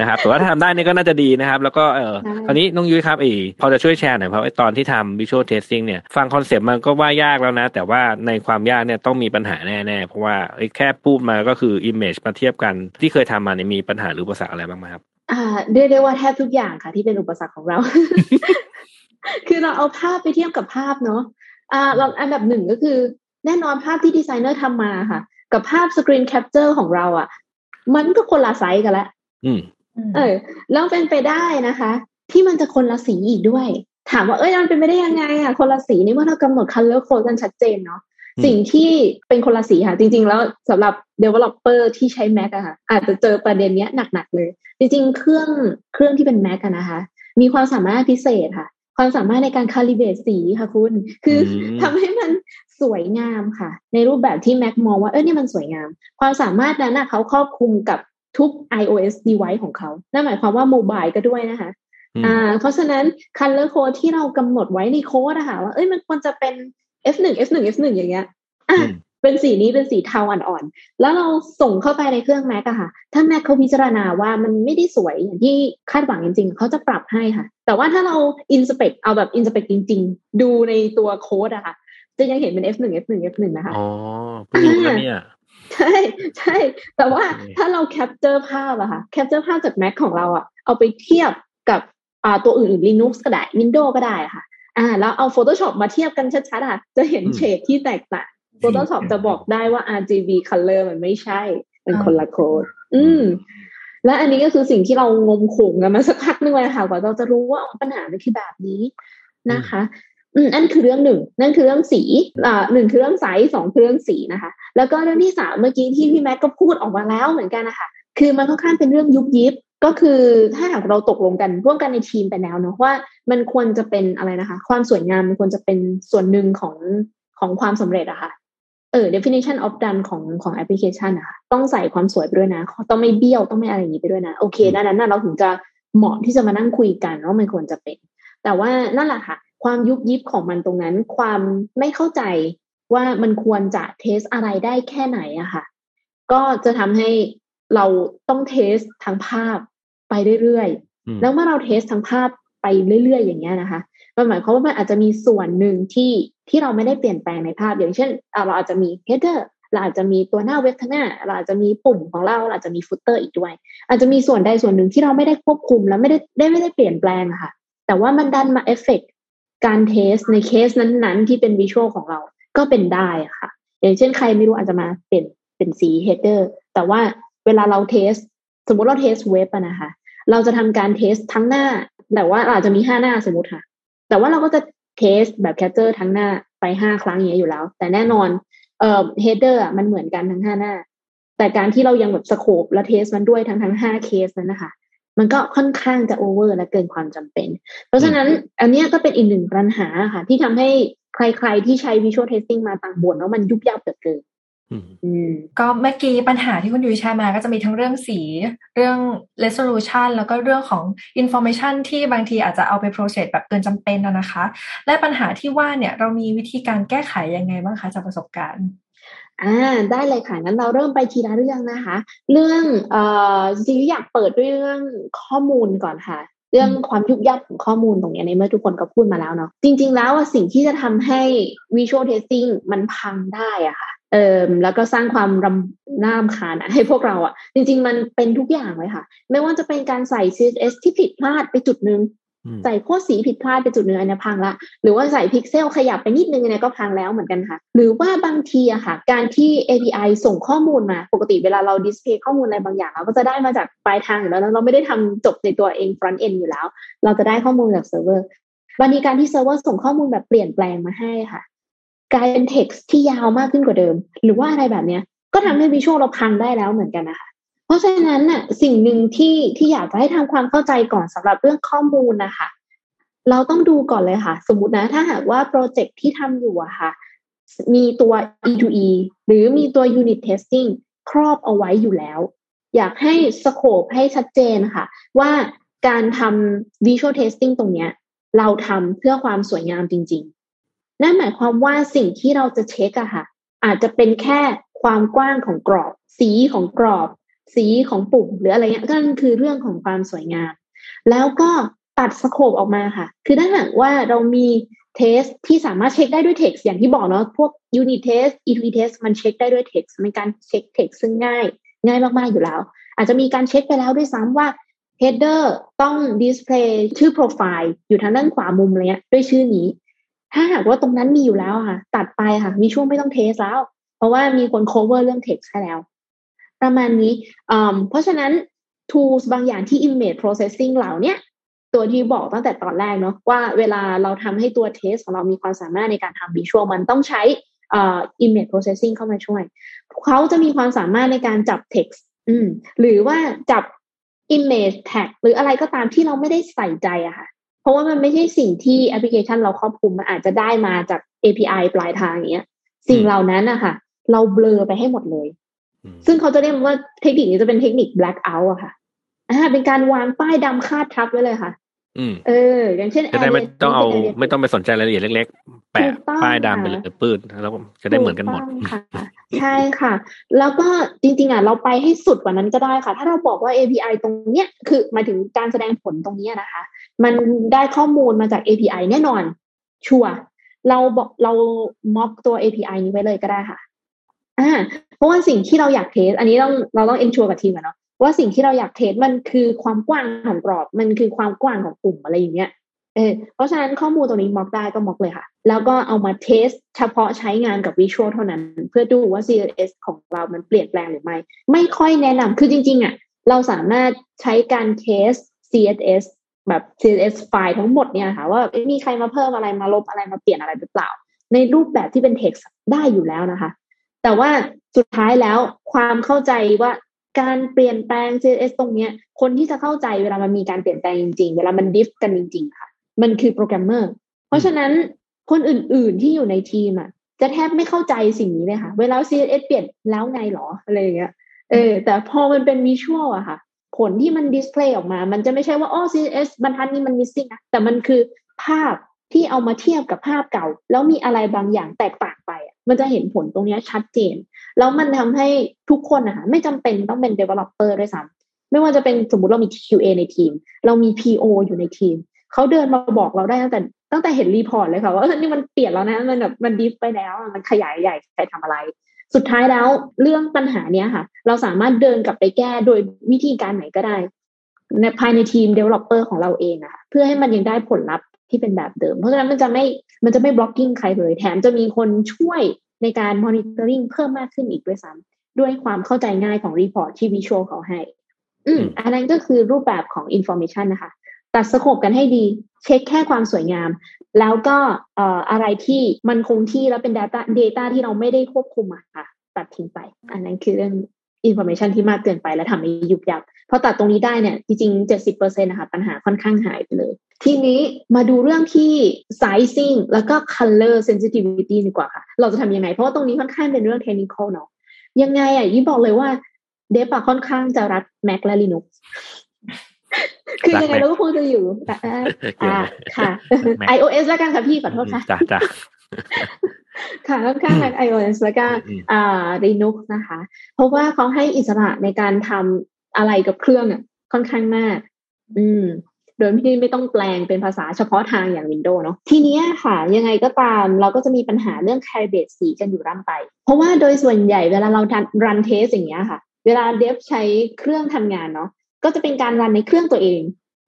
นะครับแต่ว่าถ้าทำได้เนี่ยก็น่าจะดีนะครับ แล้วก็เออได้คราวนี้น้องยุ้ยครับเออพอจะช่วยแชร์หน่อยเพราะไอ้ตอนที่ทำ visual testing เนี่ยฟัง concept มันก็ว่ายากแล้วนะ แต่ว่าในความยากเนี่ยต้องมีปัญหาแน่ๆ เพราะว่าไอ้แค่พูดมาก็คือ image มาเทียบกันที่เคยทำมาเนี่ยมีปัญหาหรืออุปสรรคอะไรบ้างไหมครับอ่าเรียกได้ว่าแทบทุกอย่างค่ะที่เป็นอุปสรรคของเรา คือเราเอาภาพไปเทียบกับภาพเนาะอ่าเราอันดับหนึ่งก็คือแน่นอนภาพที่ดีไซเนอร์ทำมาค่ะ กับภาพ screen capture ของเราอะค่ะ มันก็คนละไซส์กันละอืมเออแล้วเป็นไปได้นะคะ ที่มันจะคนละสีอีกด้วย ถามว่าเอ้ยมันเป็นไปได้ยังไงอะ คนละสีนี่เมื่อเรากำหนด color code กันชัดเจนเนาะอืมสิ่งที่เป็นคนละสีค่ะ จริง ๆ แล้วสำหรับ developer ที่ใช้ Mac อะค่ะ อาจจะเจอประเด็นเนี้ยหนัก ๆ เลย จริง ๆ เครื่องเครื่องที่เป็น Mac อะนะคะ มีความสามารถพิเศษค่ะ ความสามารถในการ calibrate สีค่ะคุณ คืออมทำให้มัน สวยงามค่ะ ในรูปแบบที่ Mac มองว่าเออนี่มันสวยงาม ความสามารถนั้นนะเขาครอบคลุมกับทุก iOS device ของเขานั่นหมายความว่าโมบายก็ด้วยนะคะอืมอ่าเพราะฉะนั้น color code ที่เรากำหนดไว้ในโค้ดอะค่ะว่าเอ้ยมันควรจะเป็น F1 F1 F1 อย่างเงี้ยอะอืมเป็นสีนี้เป็นสีเทาอ่อนๆ แล้วเราส่งเข้าไปในเครื่อง Mac อะค่ะ ถ้า Mac เขาพิจารณาว่ามันไม่ได้สวยอย่างที่คาดหวังจริง ๆ เขาจะปรับให้ค่ะ แต่ว่าถ้าเรา inspect เอาแบบ inspect จริง ๆ ดูในตัวโค้ดอะค่ะ จะยังเห็นเป็น F1 F1 F1 นะคะอ๋อเพิ่งรู้นะเนี่ยใช่ใช่ แต่ว่าโอเคถ้าเรา capture ภาพอะค่ะ capture ภาพจาก Mac ของเราอะเอาไปเทียบกับอ่าตัวอื่นๆ Linux ก็ได้ Windows ก็ได้ค่ะ อ่า แล้วเอา Photoshop มาเทียบกันชัดๆอะจะเห็นอืมเฉดที่แตกต่าง Photoshop จะบอกได้ว่า RGB color มันไม่ใช่เป็นคนละโค้ดอืม และอันนี้ก็คือสิ่งที่เรางมขุงกันมาสักพักหนึงเลยค่ะกว่าเราจะรู้ว่าอ๋อปัญหามันคือแบบนี้นะคะ อืมอันคือเรื่องหนึ่ง นั่นคือเรื่องสีอ่าหนึ่งคือเรื่องไซส์สองคือเรื่องสีนะคะ แล้วก็เรื่องที่สามเมื่อกี้ที่พี่แม็กก็พูดออกมาแล้วเหมือนกันนะคะคือมันค่อนข้างเป็นเรื่องยุบยิบก็คือถ้าหากเราตกลงกันร่วมกันในทีมไปแล้วเนาะว่ามันควรจะเป็นอะไรนะคะ ความสวยงามมันควรจะเป็นส่วนหนึ่งของของความสำเร็จอะค่ะเออ definition of done ของของแอปพลิเคชันอะค่ะต้องใส่ความสวยไปด้วยนะ ต้องไม่เบี้ยวต้องไม่อะไรอย่างนี้ไปด้วยนะ โอเคดังนั้นน่ะเราถึงจะเหมาะที่จะมานั่งคุยกันว่ามันควรจะเป็น แต่ว่านั่นแหละค่ะ ความยุบยิบของมันตรงนั้น ความไม่เข้าใจว่ามันควรจะเทสอะไรได้แค่ไหนอะค่ะ ก็จะทำให้เราต้อง test ทั้งภาพไปเรื่อยๆ แล้วเมื่อเรา test ทั้งภาพไปเรื่อยๆ อย่างเงี้ยนะคะมันหมายความว่ามันอาจจะมีส่วนหนึ่งที่ที่เราไม่ได้เปลี่ยนแปลงในภาพ อย่างเช่น เราอาจจะมี header เราอาจจะมีตัวหน้าเว็บข้างหน้า เราอาจจะมีปุ่มของเรา เราอาจจะมี footer อีกด้วย อาจจะมีส่วนใดส่วนหนึ่งที่เราไม่ได้ควบคุม แล้วไม่ได้ได้ไม่ได้เปลี่ยนแปลงอะค่ะ แต่ว่ามันดันมาเอฟเฟก การ test ในเคสนั้นๆ ที่เป็น visual ของเราก็เป็นได้ค่ะ อย่างเช่นใครไม่รู้อาจจะมาเป็นเป็นสี header แต่ว่าเวลาเรา test สมมุติเรา test เว็บนะคะ เราจะทำการ test ทั้งหน้า แต่ว่าอาจจะมีห้าหน้าสมมติค่ะ แต่ว่าเราก็จะ test แบบ capture ทั้งหน้าไปห้าครั้งอย่างนี้อยู่แล้ว แต่แน่นอนเอ่อ header มันเหมือนกันทั้งห้าหน้า แต่การที่เรายังแบบ scope และ test มันด้วยทั้งทั้งห้าเคสนั้นนะคะ มันก็ค่อนข้างจะ over และเกินความจำเป็น เพราะฉะนั้นอันนี้ก็เป็นอีกหนึ่งปัญหาค่ะ ที่ทำให้ใครๆที่ใช้ Visual Testing มาต่างบ่นว่ามันยุบยับเหลือเกินก็เมื่อกี้ปัญหาที่คุณยุ้ยแชร์มาก็จะมีทั้งเรื่องสี เรื่อง resolution แล้วก็เรื่องของ information ที่บางทีอาจจะเอาไป process แบบเกินจำเป็นนะคะ และปัญหาที่ว่าเนี่ยเรามีวิธีการแก้ไขยังไงบ้างคะจากประสบการณ์ อ่าได้เลยค่ะงั้นเราเริ่มไปทีละเรื่องนะคะ เรื่องเอ่อจริงๆอยากเปิดเรื่องข้อมูลก่อนค่ะ เรื่องความยุบยับของข้อมูลตรงนี้ในเมื่อทุกคนก็พูดมาแล้วเนาะจริง ๆ แล้วสิ่งที่จะทำให้ visual testing มันพังได้อะค่ะเอ่อแล้วก็สร้างความรำน้ำคาญให้พวกเราอะจริง ๆ มันเป็นทุกอย่างเลยค่ะ ไม่ว่าจะเป็นการใส่ CSS ที่ผิดพลาดไปจุดนึง ใส่ขั้วสีผิดพลาดไปจุดหนึ่งอันนี้พังละ หรือว่าใส่พิกเซลขยับไปนิดนึงอันนี้ก็พังแล้วเหมือนกันค่ะ หรือว่าบางทีอะค่ะ การที่ API ส่งข้อมูลมา ปกติเวลาเราดิสเพย์ข้อมูลอะไรบางอย่าง เราก็จะได้มาจากปลายทางอยู่แล้วเราไม่ได้ทำจบในตัวเอง front end อยู่แล้ว เราจะได้ข้อมูลจากเซิร์ฟเวอร์วันนี้การที่เซิร์ฟเวอร์ส่งข้อมูลแบบเปลี่ยนแปลงมาให้ค่ะ กลายเป็น text ที่ยาวมากขึ้นกว่าเดิม หรือว่าอะไรแบบเนี้ย ก็ทำให้ visual เราพังได้แล้วเหมือนกันนะคะ เพราะฉะนั้นน่ะสิ่งหนึ่งที่ที่อยากจะให้ทำความเข้าใจก่อนสำหรับเรื่องข้อมูลนะคะเราต้องดูก่อนเลยค่ะ สมมตินะ ถ้าหากว่าโปรเจกต์ที่ทำอยู่อะค่ะ มีตัว E2E หรือมีตัว unit testing ครอบเอาไว้อยู่แล้ว อยากให้สโคปให้ชัดเจนค่ะ ว่าการทำ visual testing ตรงเนี้ย เราทำเพื่อความสวยงามจริง ๆ นั่นหมายความว่าสิ่งที่เราจะเช็คอะค่ะ อาจจะเป็นแค่ความกว้างของกรอบ สีของกรอบ สีของปุ่มหรืออะไรเงี้ยก็นั่นคือเรื่องของความสวยงาม แล้วก็ตัดสโคปออกมาค่ะ คือถ้าหากว่าเรามีเทสที่สามารถเช็คได้ด้วย text อย่างที่บอกเนาะพวก unit test e2e test มันเช็คได้ด้วย text เป็นการเช็ค text ซึ่งง่าย ง่ายมาก ๆ อยู่แล้ว อาจจะมีการเช็คไปแล้วด้วยซ้ำว่า header ต้อง display ชื่อ profile อยู่ทางด้านขวามุมอะไรเงี้ยด้วยชื่อนี้ ถ้าหากว่าตรงนั้นมีอยู่แล้วค่ะ ตัดไปค่ะ มีช่วงไม่ต้องเทสแล้ว เพราะว่ามีคน cover เรื่อง text ให้แล้ว ประมาณนี้ เพราะฉะนั้น tools บางอย่างที่ image processing เหล่านี้ตัวที่บอกตั้งแต่ตอนแรกเนาะว่าเวลาเราทำให้ตัวเทสของเรามีความสามารถในการทำวิชวลมันต้องใช้ image processing เข้ามาช่วย เขาจะมีความสามารถในการจับ text หรือว่าจับ image tag หรืออะไรก็ตามที่เราไม่ได้ใส่ใจอะค่ะ เพราะว่ามันไม่ใช่สิ่งที่แอปพลิเคชันเราครอบคลุมมันอาจจะได้มาจาก API ปลายทางอย่างเงี้ย สิ่งเหล่านั้นอะค่ะ เราเบลอไปให้หมดเลย ซึ่งเขาจะเรียกว่าเทคนิคนี้จะเป็นเทคนิค black out อะค่ะอ่าเป็นการวางป้ายดำคาดทับไว้เลยค่ะอืมเออ อย่างเช่นจะได้ไม่ต้องเอา ไม่ต้องไปสนใจรายละเอียดเล็ก ๆ แปะป้ายดำไปเลยปื้ดแล้วจะได้เหมือนกันหมดค่ะใช่ค่ะ แล้วก็จริง ๆ อะ เราไปให้สุดกว่านั้นก็ได้ค่ะ ถ้าเราบอกว่า API ตรงเนี้ยคือหมายถึงการแสดงผลตรงเนี้ยนะคะ มันได้ข้อมูลมาจาก API แน่นอน ชัวร์เราบอกเราม็อกตัว API นี้ไว้เลยก็ได้ค่ะ อ่าเพราะว่าสิ่งที่เราอยากเทส อันนี้ต้องเราต้องเอนชัวร์กับทีมอะเนาะว่าสิ่งที่เราอยากเทสมันคือความกว้างของกรอบ มันคือความกว้างของกลุ่มอะไรอย่างเงี้ยเออเพราะฉะนั้นข้อมูลตรงนี้ม็อกได้ก็ม็อกเลยค่ะ แล้วก็เอามาเทสเฉพาะใช้งานกับวิชวลเท่านั้น เพื่อดูว่า CSS ของเรามันเปลี่ยนแปลงหรือไม่ ไม่ค่อยแนะนำคือจริง ๆอะเราสามารถใช้การเทส CSS แบบ CSS ไฟล์ทั้งหมดเนี่ยค่ะ ว่ามีใครมาเพิ่มอะไรมาลบอะไรมาเปลี่ยนอะไรหรือเปล่า ในรูปแบบที่เป็น text ได้อยู่แล้วนะคะ แต่ว่าสุดท้ายแล้วความเข้าใจว่าการเปลี่ยนแปลง CSS ตรงเนี้ย คนที่จะเข้าใจเวลามันมีการเปลี่ยนแปลงจริงๆ เวลามัน diff กันจริงๆค่ะ มันคือโปรแกรมเมอร์ เพราะฉะนั้นคนอื่นๆที่อยู่ในทีมอะ จะแทบไม่เข้าใจสิ่งนี้เลยค่ะ เวลา CSS เปลี่ยนแล้วไงหรออะไรอย่างเงี้ย เออ แต่พอมันเป็น visual อะค่ะ ผลที่มัน display ออกมา มันจะไม่ใช่ว่าอ๋อ CSS บรรทัดนี้มัน missing นะ แต่มันคือภาพที่เอามาเทียบกับภาพเก่า แล้วมีอะไรบางอย่างแตกต่าง มันจะเห็นผลตรงนี้ชัดเจน แล้วมันทำให้ทุกคนนะคะไม่จำเป็นต้องเป็น developer ด้วยซ้ำไม่ว่าจะเป็นสมมติเรามี QA ในทีม เรามี PO อยู่ในทีมเขาเดินมาบอกเราได้ตั้งแต่ตั้งแต่เห็น report เลยค่ะว่าเออนี่มันเปลี่ยนแล้วนะมันแบบมัน diff ไปแล้วมันขยายใหญ่ใครทำอะไร สุดท้ายแล้วเรื่องปัญหาเนี้ยค่ะ เราสามารถเดินกลับไปแก้โดยวิธีการไหนก็ได้ในภายในทีม developer ของเราเองอะเพื่อให้มันยังได้ผลลัพธ์ ที่เป็นแบบเดิม เพราะฉะนั้นมันจะไม่มันจะไม่ blocking ใครเลยแถมจะมีคนช่วยในการ monitoring เพิ่มมากขึ้นอีกด้วยซ้ำด้วยความเข้าใจง่ายของ report ที่ visual เขาให้ อืมอันนั้นก็คือรูปแบบของ information นะคะ ตัดสโคปกันให้ดี เช็คแค่ความสวยงาม แล้วก็เอ่ออะไรที่มันคงที่แล้วเป็น data data ที่เราไม่ได้ควบคุมอะค่ะ ตัดทิ้งไป อันนั้นคือเรื่อง information ที่มากเกินไปแล้วทำให้ยุบยับ พอตัดตรงนี้ได้เนี่ยจริงๆ70%นะคะปัญหาค่อนข้างหายไปเลย ทีนี้มาดูเรื่องที่ sizing แล้วก็ color sensitivity ดีกว่าค่ะ เราจะทำยังไง เพราะว่าตรงนี้ค่อนข้างเป็นเรื่อง technical เนาะยังไงอะยิ่งบอกเลยว่าเดฟค่อนข้างจะรัด Mac และ Linux คือยังไงเราก็คงจะอยู่แต่อ่าค่ะ iOS แล้วกันค่ะพี่ขอโทษค่ะจ้าจ้าค่ะค่อนข้างรัก iOS แล้วก็อ่า Linux นะคะ เพราะว่าเขาให้อิสระในการทำ อะไรกับเครื่องอะค่อนข้างมาก อืม โดยที่ไม่ต้องแปลงเป็นภาษาเฉพาะทางอย่าง Windows เนาะทีนี้ค่ะ ยังไงก็ตามเราก็จะมีปัญหาเรื่อง Calibrate สีกันอยู่ร่ำไป เพราะว่าโดยส่วนใหญ่เวลาเรารันเทสอย่างเงี้ยค่ะ เวลาเดฟใช้เครื่องทำงานเนาะก็จะเป็นการรันในเครื่องตัวเอง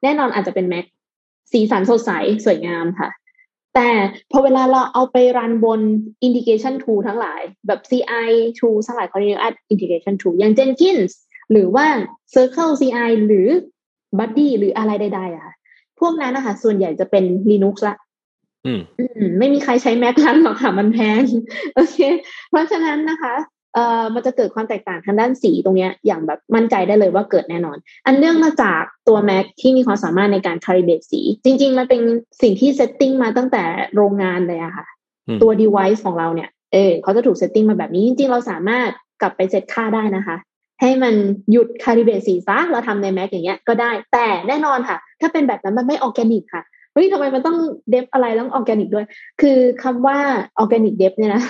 แน่นอนอาจจะเป็น Mac สีสันสดใสสวยงามค่ะ แต่พอเวลาเราเอาไปรันบน integration tool ทั้งหลาย แบบ CI tool ทั้งหลาย continuous integration tool อย่าง Jenkins หรือว่า Circle CI หรือ Buddy หรืออะไรใดๆอะพวกนั้นนะคะส่วนใหญ่จะเป็น Linux ละอืมอืมไม่มีใครใช้ Mac รันหรอกค่ะมันแพงโอเค เพราะฉะนั้นนะคะเอ่อมันจะเกิดความแตกต่างทางด้านสีตรงเนี้ยอย่างแบบมั่นใจได้เลยว่าเกิดแน่นอน อันเนื่องมาจากตัว Mac ที่มีความสามารถในการ calibrate สี จริง ๆ มันเป็นสิ่งที่ setting มาตั้งแต่โรงงานเลยอะค่ะ ตัว device ของเราเนี่ยเออเขาจะถูก setting มาแบบนี้ จริง ๆ เราสามารถกลับไปเซตค่าได้นะคะ ให้มันหยุด calibrate สีซะเราทำใน Mac อย่างเงี้ยก็ได้ แต่แน่นอนค่ะ ถ้าเป็นแบบนั้นมันไม่ออร์แกนิกค่ะเฮ้ยทำไมมันต้อง dev อะไรต้องออร์แกนิกด้วย คือคำว่า organic dev เนี่ยนะ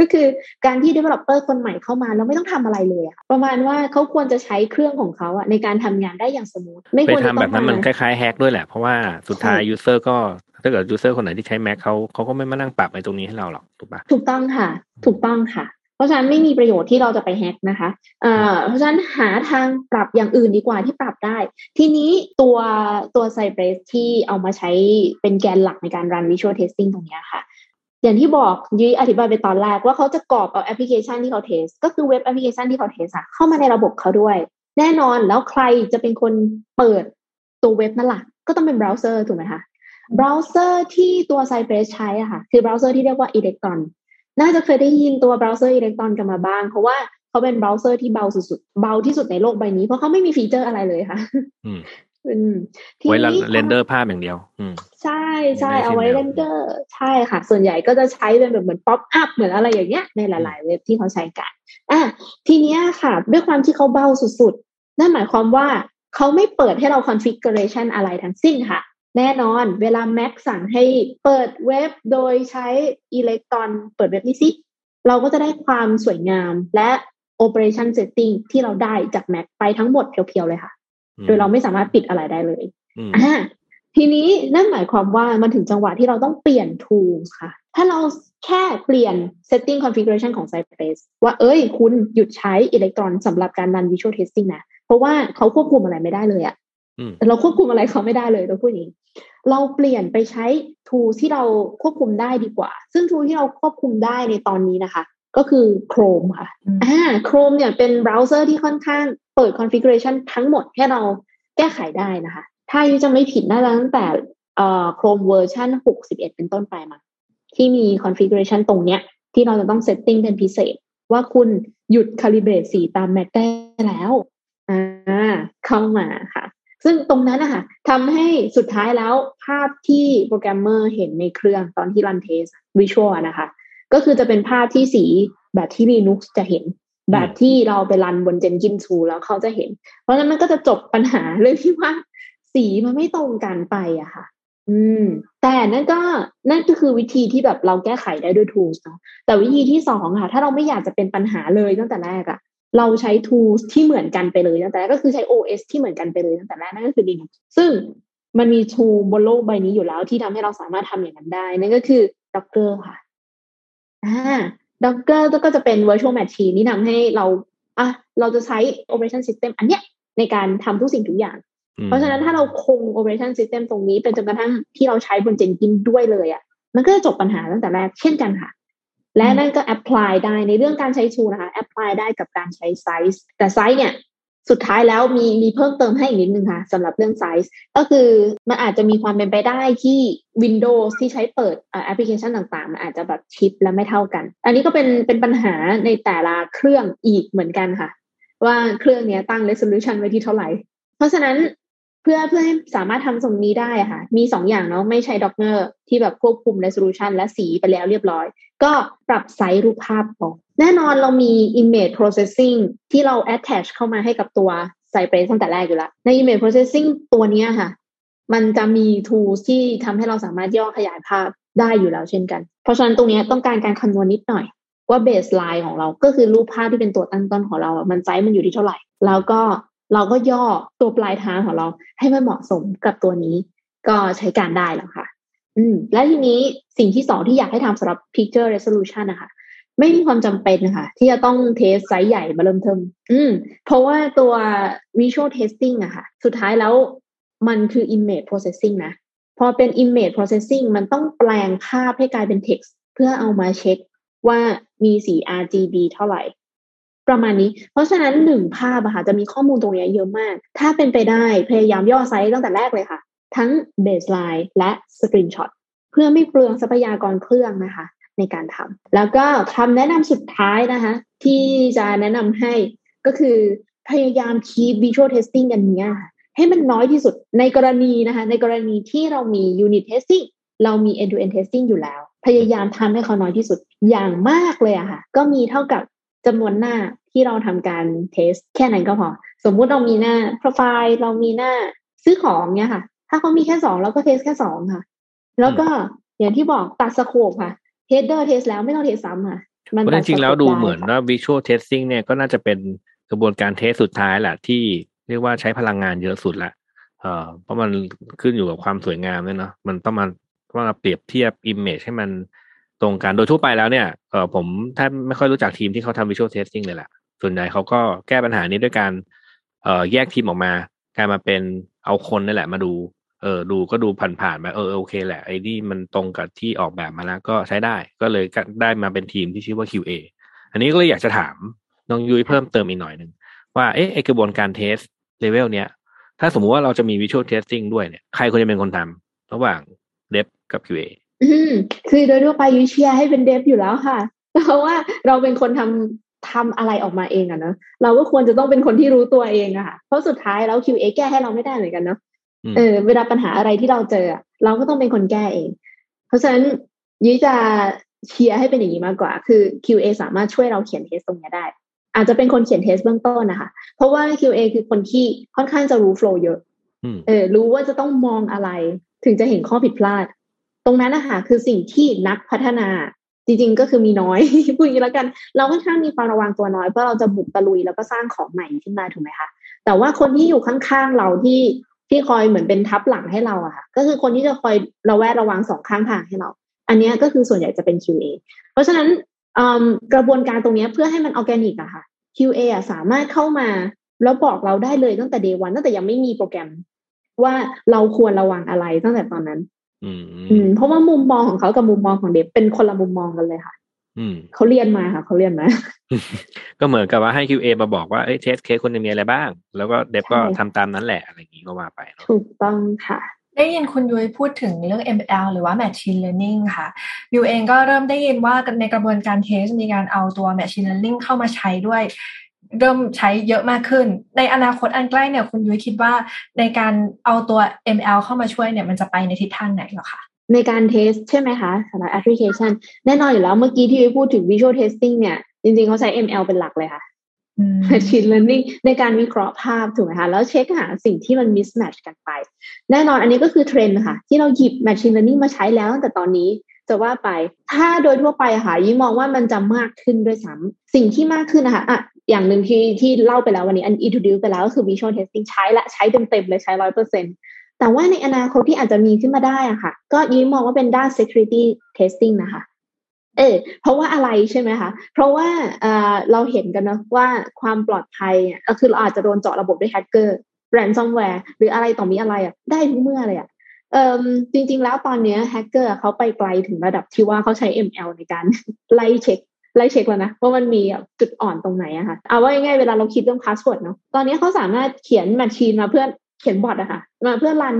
ก็คือการที่ developer คนใหม่เข้ามาแล้วไม่ต้องทำอะไรเลยอะประมาณว่าเขาควรจะใช้เครื่องของเขาอะในการทำงานได้อย่าง smooth ไม่ไปควรจะทำต้แบองบนั้นมันคมาคล้ายๆ hack ด้วยแหละ เพราะว่าสุดท้ายใช่ user ก็ถ้าเกิด user คนไหนที่ใช้ Mac เขาเขาก็ไม่มานั่งปรับไอ้ตรงนี้ให้เราหรอกถูกปะถูกต้องค่ะ ถูกต้องค่ะ เพราะฉะนั้นไม่มีประโยชน์ที่เราจะไป hack นะคะเอ่อเพราะฉะนั้นหาทางปรับอย่างอื่นดีกว่าที่ปรับได้ ทีนี้ตัวตัว Cypress ที่เอามาใช้เป็นแกนหลักในการ run Visual Testing ตรงเนี้ยค่ะ อย่างที่บอกยุ้ยอธิบายไปตอนแรกว่าเขาจะครอบเอาแอปพลิเคชันที่เขา test ก็คือเว็บแอปพลิเคชันที่เขา test อะเข้ามาในระบบเขาด้วย แน่นอนแล้วใครจะเป็นคนเปิดตัวเว็บนั่นล่ะ ก็ต้องเป็นเบราว์เซอร์ถูกไหมคะเบราว์เซอร์ที่ตัว Cypress ใช้อะค่ะ คือเบราว์เซอร์ที่เรียกว่า Electron น่าจะเคยได้ยินตัวเบราว์เซอร์ Electron กันมาบ้าง เพราะว่าเขาเป็นเบราว์เซอร์ที่เบาสุดๆ เบาที่สุดในโลกใบนี้ เพราะเขาไม่มีฟีเจอร์อะไรเลยค่ะ อืมอืมทีไว้นี้ render ภาพอย่างเดียว อืม ใช่ใช่ไม่ได้เอาไว้ใช่ไหมเรนเดอร์ ใช่ค่ะ ส่วนใหญ่ก็จะใช้เป็นแบบเหมือน pop-up เหมือนอะไรอย่างเงี้ยในหลาย ๆ เว็บที่เขาใช้กันอะทีเนี้ยค่ะ ด้วยความที่เขาเบาสุดๆ นั่นหมายความว่าเขาไม่เปิดให้เรา configuration อะไรทั้งสิ้นค่ะ แน่นอนเวลา Mac สั่งให้เปิดเว็บโดยใช้ Electron เปิดเว็บนี้สิ เราก็จะได้ความสวยงามและ operation setting ที่เราได้จาก Mac ไปทั้งหมดเพียวๆเลยค่ะ โดยเราไม่สามารถปิดอะไรได้เลยอืมอ่าทีนี้นั่นหมายความว่ามันถึงจังหวะที่เราต้องเปลี่ยน tools ค่ะ ถ้าเราแค่เปลี่ยน setting configuration ของ Cypress ว่าเอ้ยคุณหยุดใช้ Electron สำหรับการรัน visual testing นะ เพราะว่าเขาควบคุมอะไรไม่ได้เลยอะอืม แต่เราควบคุมอะไรเขาไม่ได้เลยเราพูดอย่างนี้เราเปลี่ยนไปใช้ tool ที่เราควบคุมได้ดีกว่า ซึ่ง tool ที่เราควบคุมได้ในตอนนี้นะคะ ก็คือ Chrome ค่ะอืมอ่า Chrome เนี่ยเป็นเบราว์เซอร์ที่ค่อนข้างเปิด configuration ทั้งหมดให้เราแก้ไขได้นะคะ ถ้ายุจะไม่ผิดน่าจะตั้งแต่เอ่อ Chrome เวอร์ชัน61 เป็นต้นไปมา ที่มี configuration ตรงเนี้ย ที่เราจะต้อง setting เป็นพิเศษ ว่าคุณหยุด calibrate สีตาม Mac ได้แล้ว อ่า เข้ามาค่ะ ซึ่งตรงนั้นนะคะทำให้สุดท้ายแล้วภาพที่โปรแกรมเมอร์เห็นในเครื่องตอนที่ run test visual นะคะ ก็คือจะเป็นภาพที่สีแบบที่ Linux จะเห็น แบบที่เราไป run บน Jenkins 2แล้วเขาจะเห็น เพราะฉะนั้นมันก็จะจบปัญหาเรื่องที่ว่าสีมันไม่ตรงกันไปอะค่ะ อืม แต่นั่นก็นั่นก็คือวิธีที่แบบเราแก้ไขได้ด้วย tools เนาะแต่วิธีที่สองค่ะ ถ้าเราไม่อยากจะเป็นปัญหาเลยตั้งแต่แรกอะ เราใช้ tools ที่เหมือนกันไปเลยตั้งแต่แรกก็คือใช้ OS ที่เหมือนกันไปเลยตั้งแต่แรกนั่นก็คือ Linux ซึ่งมันมี tool บนโลกใบนี้อยู่แล้วที่ทำให้เราสามารถทำอย่างนั้นได้ นั่นก็คือ Docker ค่ะอ่า Docker ก็จะเป็น virtual machine ที่ทำให้เราอะเราจะใช้ operation system อันเนี้ยในการทำทุกสิ่งทุกอย่างเพราะฉะนั้นถ้าเราคง operation system ตรงนี้เป็นจนกระทั่งที่เราใช้บน Jenkins ด้วยเลยอะ่ะ มันก็จะจบปัญหาตั้งแต่แรกเช่นกันค่ะ และนั่นก็ apply ได้ในเรื่องการใช้ tool นะคะ apply ได้กับการใช้ size แต่ size เนี่ยสุดท้ายแล้วมีมีเพิ่มเติมให้อีกนิดนึงค่ะสำหรับเรื่อง size ก็คือมันอาจจะมีความเป็นไปได้ที่ Windows ที่ใช้เปิดแอปพลิเคชันต่างๆ มันอาจจะแบบชิปและไม่เท่ากัน อันนี้ก็เป็นเป็นปัญหาในแต่ละเครื่องอีกเหมือนกันค่ะ ว่าเครื่องนี้ตั้ง resolution ไว้ที่เท่าไหร่ เพราะฉะนั้น เพื่อเพื่อให้สามารถทำตรงนี้ได้ค่ะ มีสองอย่างเนาะไม่ใช้ Docker ที่แบบควบคุม resolution และสีไปแล้วเรียบร้อย ก็ปรับไซส์รูปภาพออกแน่นอนเรามี image processing ที่เรา attach เข้ามาให้กับตัว Cypress ตั้งแต่แรกอยู่แล้ว ใน image processing ตัวนี้ค่ะ มันจะมี tools ที่ทำให้เราสามารถย่อขยายภาพได้อยู่แล้วเช่นกัน เพราะฉะนั้นตรงนี้ต้องการการคำนวณนิดหน่อยว่า baseline ของเราก็คือรูปภาพที่เป็นตัวตั้งต้นของเรา มันไซส์มันอยู่ที่เท่าไหร่ แล้วก็ เราก็ย่อตัวปลายทางของเราให้มันเหมาะสมกับตัวนี้ ก็ใช้การได้แล้วค่ะ อืม และทีนี้สิ่งที่สองที่อยากให้ทำสำหรับ picture resolution นะคะไม่มีความจำเป็นนะคะที่จะต้อง test ไซส์ใหญ่มาเริ่มเทิมอืม เพราะว่าตัว visual testing อะค่ะ สุดท้ายแล้วมันคือ image processing นะ พอเป็น image processing มันต้องแปลงภาพให้กลายเป็น text เพื่อเอามาเช็คว่ามีสี RGB เท่าไหร่ ประมาณนี้ เพราะฉะนั้นหนึ่งภาพอะค่ะจะมีข้อมูลตรงนี้เยอะมาก ถ้าเป็นไปได้พยายามย่อไซส์ตั้งแต่แรกเลยค่ะ ทั้ง baseline และ screenshot เพื่อไม่เปลืองทรัพยากรเครื่องนะคะ ในการทำแล้วก็คำแนะนำสุดท้ายนะคะ ที่จะแนะนำให้ก็คือพยายาม keep visual testing กันเนี้ยให้มันน้อยที่สุดในกรณีนะคะ ในกรณีที่เรามี unit testing เรามี end to end testing อยู่แล้ว พยายามทำให้เขาน้อยที่สุดอย่างมากเลยอะค่ะ ก็มีเท่ากับ จำนวนหน้าที่เราทำการ test แค่นั้นก็พอ สมมุติเรามีหน้า profile เรามีหน้าซื้อของเนี้ยค่ะ ถ้าเขามีแค่สองเราก็ test แค่สองค่ะ แล้วก็อย่างที่บอกตัด scope ค่ะ header test แล้วไม่ต้อง test ซ้ำค่ะเพราะจริงๆแล้วดูเหมือนว่า visual testing เนี่ยก็น่าจะเป็นกระบวนการเทสสุดท้ายแหละที่เรียกว่าใช้พลังงานเยอะสุดละเอ่อเพราะมันขึ้นอยู่กับความสวยงามด้วยเนาะมันต้องมาต้องมาเปรียบเทียบ image ให้มัน ตรงกันโดยทั่วไปแล้วเนี่ยเออผมถ้าไม่ค่อยรู้จักทีมที่เขาทำ visual testing เลยแหละส่วนใหญ่เขาก็แก้ปัญหานี้ด้วยการเอ่อแยกทีมออกมากลารมาเป็นเอาคนนี่แหละมาดูเออดูก็ดูผ่านๆไปเออโอเคแหละไอ้นี่มันตรงกับที่ออกแบบมาแล้วก็ใช้ได้ก็เลยได้มาเป็นทีมที่ชื่อว่า QA อันนี้ก็เลยอยากจะถามน้องยุ้ยเพิ่มเติมอีกหน่อยหนึ่งว่าเอ๊ะกระบวนการ test level เนี้ยถ้าสมมุติว่าเราจะมี visual testing ด้วยเนี่ยใครควรจะเป็นคนทำระหว่าง dev กับ QA คือโดยทั่วไปยุ้ยเชียร์ให้เป็น dev อยู่แล้วค่ะ เพราะว่าเราเป็นคนทำทำอะไรออกมาเองอะเนาะเราก็ควรจะต้องเป็นคนที่รู้ตัวเองอะค่ะเพราะสุดท้ายแล้ว QA แก้ให้เราไม่ได้เหมือนกันเนาะเออเวลาปัญหาอะไรที่เราเจอ เราก็ต้องเป็นคนแก้เอง เพราะฉะนั้นยุ้ยจะเชียร์ให้เป็นอย่างนี้มากกว่า คือ QA สามารถช่วยเราเขียนเทสตรงนี้ได้ อาจจะเป็นคนเขียนเทสเบื้องต้นนะคะ เพราะว่า QA คือคนที่ค่อนข้างจะรู้โฟล์เยอะเออรู้ว่าจะต้องมองอะไร ถึงจะเห็นข้อผิดพลาด ตรงนั้นนะคะคือสิ่งที่นักพัฒนาจริงๆ ก็คือมีน้อยพูดอย่างนี้แล้วกัน เราค่อนข้างมีความระวังตัวน้อยเพราะเราจะบุกตะลุยแล้วก็สร้างของใหม่ขึ้นมาถูกไหมคะแต่ว่าคนที่อยู่ข้างๆเราที่ที่คอยเหมือนเป็นทับหลังให้เราอะค่ะก็คือคนที่จะคอยระแวดระวังสองข้างทางให้เรา อันนี้ก็คือส่วนใหญ่จะเป็น QA เพราะฉะนั้นกระบวนการตรงนี้เพื่อให้มันออร์แกนิกอะค่ะ QA อะสามารถเข้ามาแล้วบอกเราได้เลยตั้งแต่ day one ตั้งแต่ยังไม่มีโปรแกรม ว่าเราควรระวังอะไรตั้งแต่ตอนนั้น อืมเพราะว่ามุมมองของเขากับมุมมองของ dev เป็นคนละมุมมองกันเลยค่ะ อืมเขาเรียนมาค่ะเขาเรียนมา ก็เหมือนกับว่าให้ QA มาบอกว่าเอ้ย test case ควรจะมีอะไรบ้าง แล้วก็ dev ก็ทำตามนั้นแหละอะไรอย่างนี้ก็ว่าไปถูกต้องค่ะได้ยินคุณยุ้ยพูดถึงเรื่อง ML หรือว่า Machine Learning ค่ะยูเองก็เริ่มได้ยินว่าในกระบวนการ test มีการเอาตัว Machine Learning เข้ามาใช้ด้วย เริ่มใช้เยอะมากขึ้น ในอนาคตอันใกล้เนี่ยคุณยุ้ยคิดว่าในการเอาตัว ML เข้ามาช่วยเนี่ยมันจะไปในทิศทางไหนหรอคะในการ test ใช่ไหมคะสำหรับแอปพลิเคชัน แน่นอนอยู่แล้วเมื่อกี้ที่พูดถึง Visual Testing เนี่ย จริงๆเขาใช้ ML เป็นหลักเลยค่ะ Machine Learning ในการวิเคราะห์ภาพถูกไหมคะ แล้วเช็คหาสิ่งที่มัน mismatch กันไป แน่นอนอันนี้ก็คือเทรนด์ค่ะ ที่เราหยิบ Machine Learning มาใช้แล้วตั้งแต่ตอนนี้จะว่าไป ถ้าโดยทั่วไปค่ะยิ่งมองว่ามันจะมากขึ้นด้วยซ้ำสิ่งที่มากขึ้นนะคะอะ อย่างหนึ่งที่ที่เล่าไปแล้ววันนี้อัน introduce ไปแล้วก็คือ visual testing ใช้ละใช้เต็มๆเลยใช้ร้อยเปอร์เซ็นแต่ว่าในอนาคตที่อาจจะมีขึ้นมาได้อะค่ะ ก็ยิ่งมองว่าเป็นด้าน security testing นะคะ เออเพราะว่าอะไรใช่ไหมคะ เพราะว่าเออเราเห็นกันนะว่าความปลอดภัยอะก็คือเราอาจจะโดนเจาะระบบด้วยแฮกเกอร์ ransomware หรืออะไรต่อมีอะไรอะได้ทุกเมื่อเลยอะเอ่อจริง ๆ แล้วตอนนี้แฮกเกอร์เขาไปไกลถึงระดับที่ว่าเขาใช้ ML ในการไล่เช็ค ไล่เช็คแล้วนะว่ามันมีจุดอ่อนตรงไหนอะค่ะเอาว่าง่ายๆเวลาเราคิดเรื่อง password เนาะตอนนี้เขาสามารถเขียน machine มาเพื่อเขียน bot อะค่ะมาเพื่อ run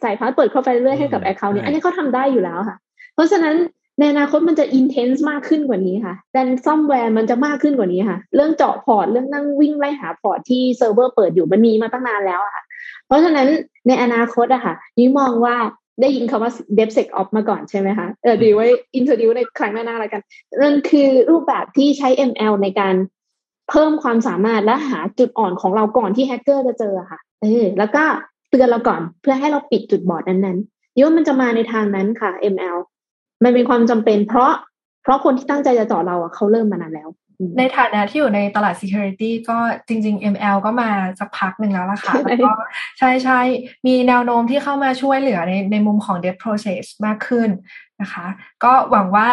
ใส่ password เข้าไปเรื่อยให้กับ account นี้อันนี้เขาทำได้อยู่แล้วค่ะ เพราะฉะนั้นในอนาคตมันจะ intense มากขึ้นกว่านี้ค่ะ ransomware มันจะมากขึ้นกว่านี้ค่ะ เรื่องเจาะ port เรื่องนั่งวิ่งไล่หา port ที่เซิร์ฟเวอร์เปิดอยู่มันมีมาตั้งนานแล้วอะค่ะ เพราะฉะนั้นในอนาคตอะค่ะยุ้ยมองว่า ได้ยินคำว่า DevSecOps มาก่อนใช่ไหมคะ เออเดี๋ยวไว้ introduce ในครั้งหน้าๆแล้วกัน นั่นคือรูปแบบที่ใช้ ML ในการเพิ่มความสามารถและหาจุดอ่อนของเราก่อนที่แฮกเกอร์จะเจอค่ะ เออ แล้วก็เตือนเราก่อนเพื่อให้เราปิดจุดบอดนั้นๆยิ่ว่ามันจะมาในทางนั้นค่ะ ML มันเป็นความจำเป็นเพราะ เพราะคนที่ตั้งใจจะเจาะเราอะเขาเริ่มมานานแล้ว ในฐานะที่อยู่ในตลาด security ก็จริง ๆ ML ก็มาสักพักหนึ่งแล้วล่ะค่ะ แล้วก็ใช่ใช่มีแนวโน้มที่เข้ามาช่วยเหลือในในมุมของ dev process มากขึ้นนะคะ ก็หวังว่า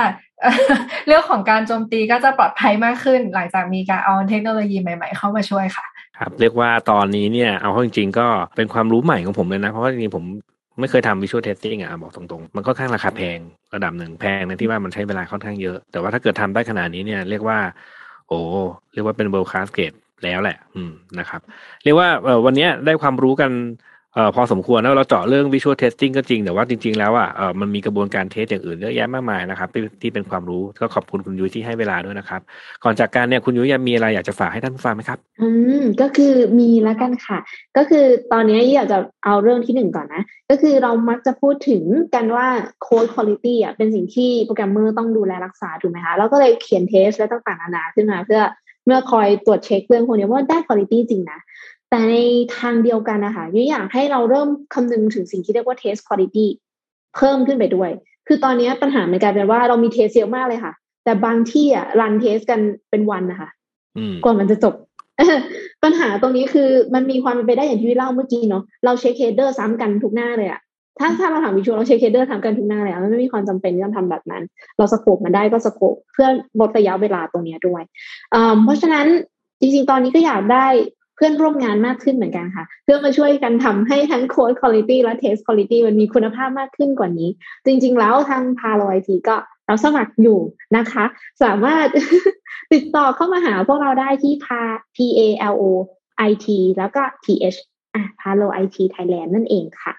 เรื่องของการโจมตีก็จะปลอดภัยมากขึ้น หลังจากมีการเอาเทคโนโลยีใหม่ ๆ เข้ามาช่วยค่ะ ครับ เรียกว่าตอนนี้เนี่ย เอาเข้าจริงๆก็เป็นความรู้ใหม่ของผมเลยนะ เพราะว่าจริงๆผม ไม่เคยทำ visual testing อะบอกตรงๆ มันก็ค่อนข้างราคาแพงระดับหนึ่งแพงในที่ว่ามันใช้เวลาค่อนข้างเยอะ แต่ว่าถ้าเกิดทำได้ขนาดนี้เนี่ยเรียกว่า โอ้เรียกว่าเป็น world class grade แล้วแหละ อืมนะครับ เรียกว่าวันนี้ได้ความรู้กัน เอ่อพอสมควรแล้วเราเจาะเรื่อง visual testing ก็จริง แต่ว่าจริง ๆ แล้วอะเออมันมีกระบวนการ test อย่างอื่นเยอะแยะมากมายนะครับที่เป็นความรู้ก็ขอบคุณคุณยุ้ยที่ให้เวลาด้วยนะครับ ก่อนจากการเนี่ยคุณยุ้ยยังมีอะไรอยากจะฝากให้ท่านฟังไหมครับ อืมก็คือมีแล้วกันค่ะ ก็คือตอนนี้อยากจะเอาเรื่องที่หนึ่งก่อนนะ ก็คือเรามักจะพูดถึงกันว่า code quality อะเป็นสิ่งที่โปรแกรมเมอร์ต้องดูแลรักษาถูกไหมคะแล้วก็เลยเขียนเทสและต่างๆนานาขึ้นมาเพื่อเมื่อคอยตรวจเช็คเรื่องพวกนี้ว่าได้ quality จริงนะ แต่ในทางเดียวกันนะคะยุ้ยอยากให้เราเริ่มคำนึงถึงสิ่งที่เรียกว่า test quality เพิ่มขึ้นไปด้วย คือตอนนี้ปัญหามันกลายเป็นว่าเรามี test เยอะมากเลยค่ะ แต่บางที่อะ run test กันเป็นวันนะคะอืมกว่ามันจะจบ ปัญหาตรงนี้คือมันมีความเป็นไปได้อย่างที่ยุ้ยเล่าเมื่อกี้เนาะเราเช็ค header ซ้ำกันทุกหน้าเลยอะถ้าถ้าเราทำ visual เราเช็ค header ซ้ำกันทุกหน้าเลยอะมันไม่มีความจำเป็นที่ต้องทำแบบนั้น เรา scope มันได้ก็ scope เพื่อลดระยะเวลาตรงนี้ด้วยอ่าเพราะฉะนั้นจริงๆ ตอนนี้ก็อยากได้เพื่อนร่วมงานมากขึ้นเหมือนกันค่ะ เพื่อมาช่วยกันทำให้ทั้ง code quality และ test quality มันมีคุณภาพมากขึ้นกว่านี้ จริง ๆ แล้วทางพาโลไอทีก็เราสมัครอยู่นะคะ สามารถติดต่อเข้ามาหาพวกเราได้ที่พา P A L O I T แล้วก็ T H อะ Palo IT Thailand นั่นเองค่ะ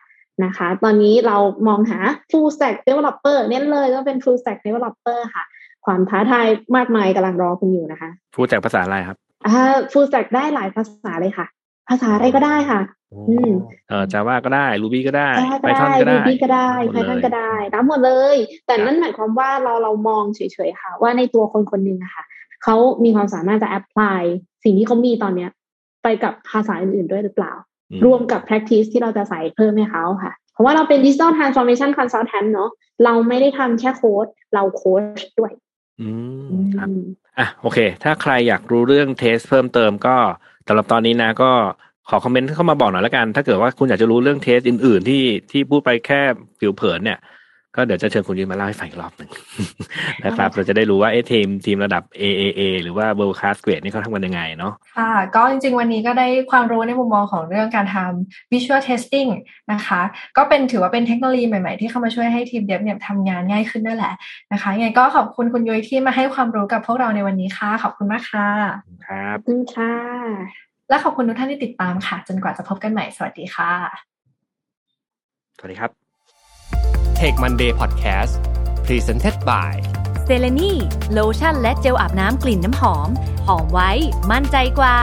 นะคะ ตอนนี้เรามองหา full stack developer เน้นเลยก็เป็น full stack developer ค่ะ ความท้าทายมากมายกำลังรอคุณอยู่นะคะพูดจากภาษาอะไรครับ อ่า full stack ได้หลายภาษาเลยค่ะ ภาษาอะไรก็ได้ค่ะ อืมเออ Java ก็ได้ Ruby ก็ได้ Java ก็ Python ได้ก็ได้ Ruby ก็ได้หมดเลย Python ก็ได้รับหมดเลย แต่ครับนั่นหมายความว่าเราเรามองเฉยๆค่ะ ว่าในตัวคนคนหนึ่งอะค่ะเขามีความสามารถจะ apply สิ่งที่เขามีตอนเนี้ย ไปกับภาษาอื่น ๆด้วยหรือเปล่าอืรวมกับ practice ที่เราจะใส่เพิ่มให้เขาค่ะ เพราะว่าเราเป็น digital transformation consultant เนาะเราไม่ได้ทำแค่โค้ดเราโค้ชด้วย อืมอืครับม อะโอเค ถ้าใครอยากรู้เรื่องเทสเพิ่มเติมก็สำหรับตอนนี้นะก็ขอคอมเมนต์เข้ามาบอกหน่อยละกัน ถ้าเกิดว่าคุณอยากจะรู้เรื่องเทสอื่น ๆ ที่ที่พูดไปแค่ผิวเผินเนี่ย ก็เดี๋ยวจะเชิญคุณยืนมาเล่าให้ฟังอีกรอบหนึ่งนะครับ เราจะได้รู้ว่าเอะทีมทีมระดับ AAA หรือว่า World Class Grade นี่เขาทำกันยังไงเนาะค่ะ ก็จริงๆ วันนี้ก็ได้ความรู้ในมุมมองของเรื่องการทำ visual testing นะคะ ก็เป็นถือว่าเป็นเทคโนโลยีใหม่ๆ ที่เข้ามาช่วยให้ทีมเดฟเนี่ยทำงานง่ายขึ้นด้วยแหละนะคะยังไงก็ขอบคุณคุณยุ้ยที่มาให้ความรู้กับพวกเราในวันนี้ค่ะ ขอบคุณมากค่ะครับขอบคุณค่ะ และขอบคุณทุกท่านที่ติดตามค่ะ จนกว่าจะพบกันใหม่สวัสดีค่ะ สวัสดีครับ Tech Monday Podcast Presented by เซเลนีโลชั่นและเจลอาบน้ำกลิ่นน้ำหอม หอมไว้ มั่นใจกว่า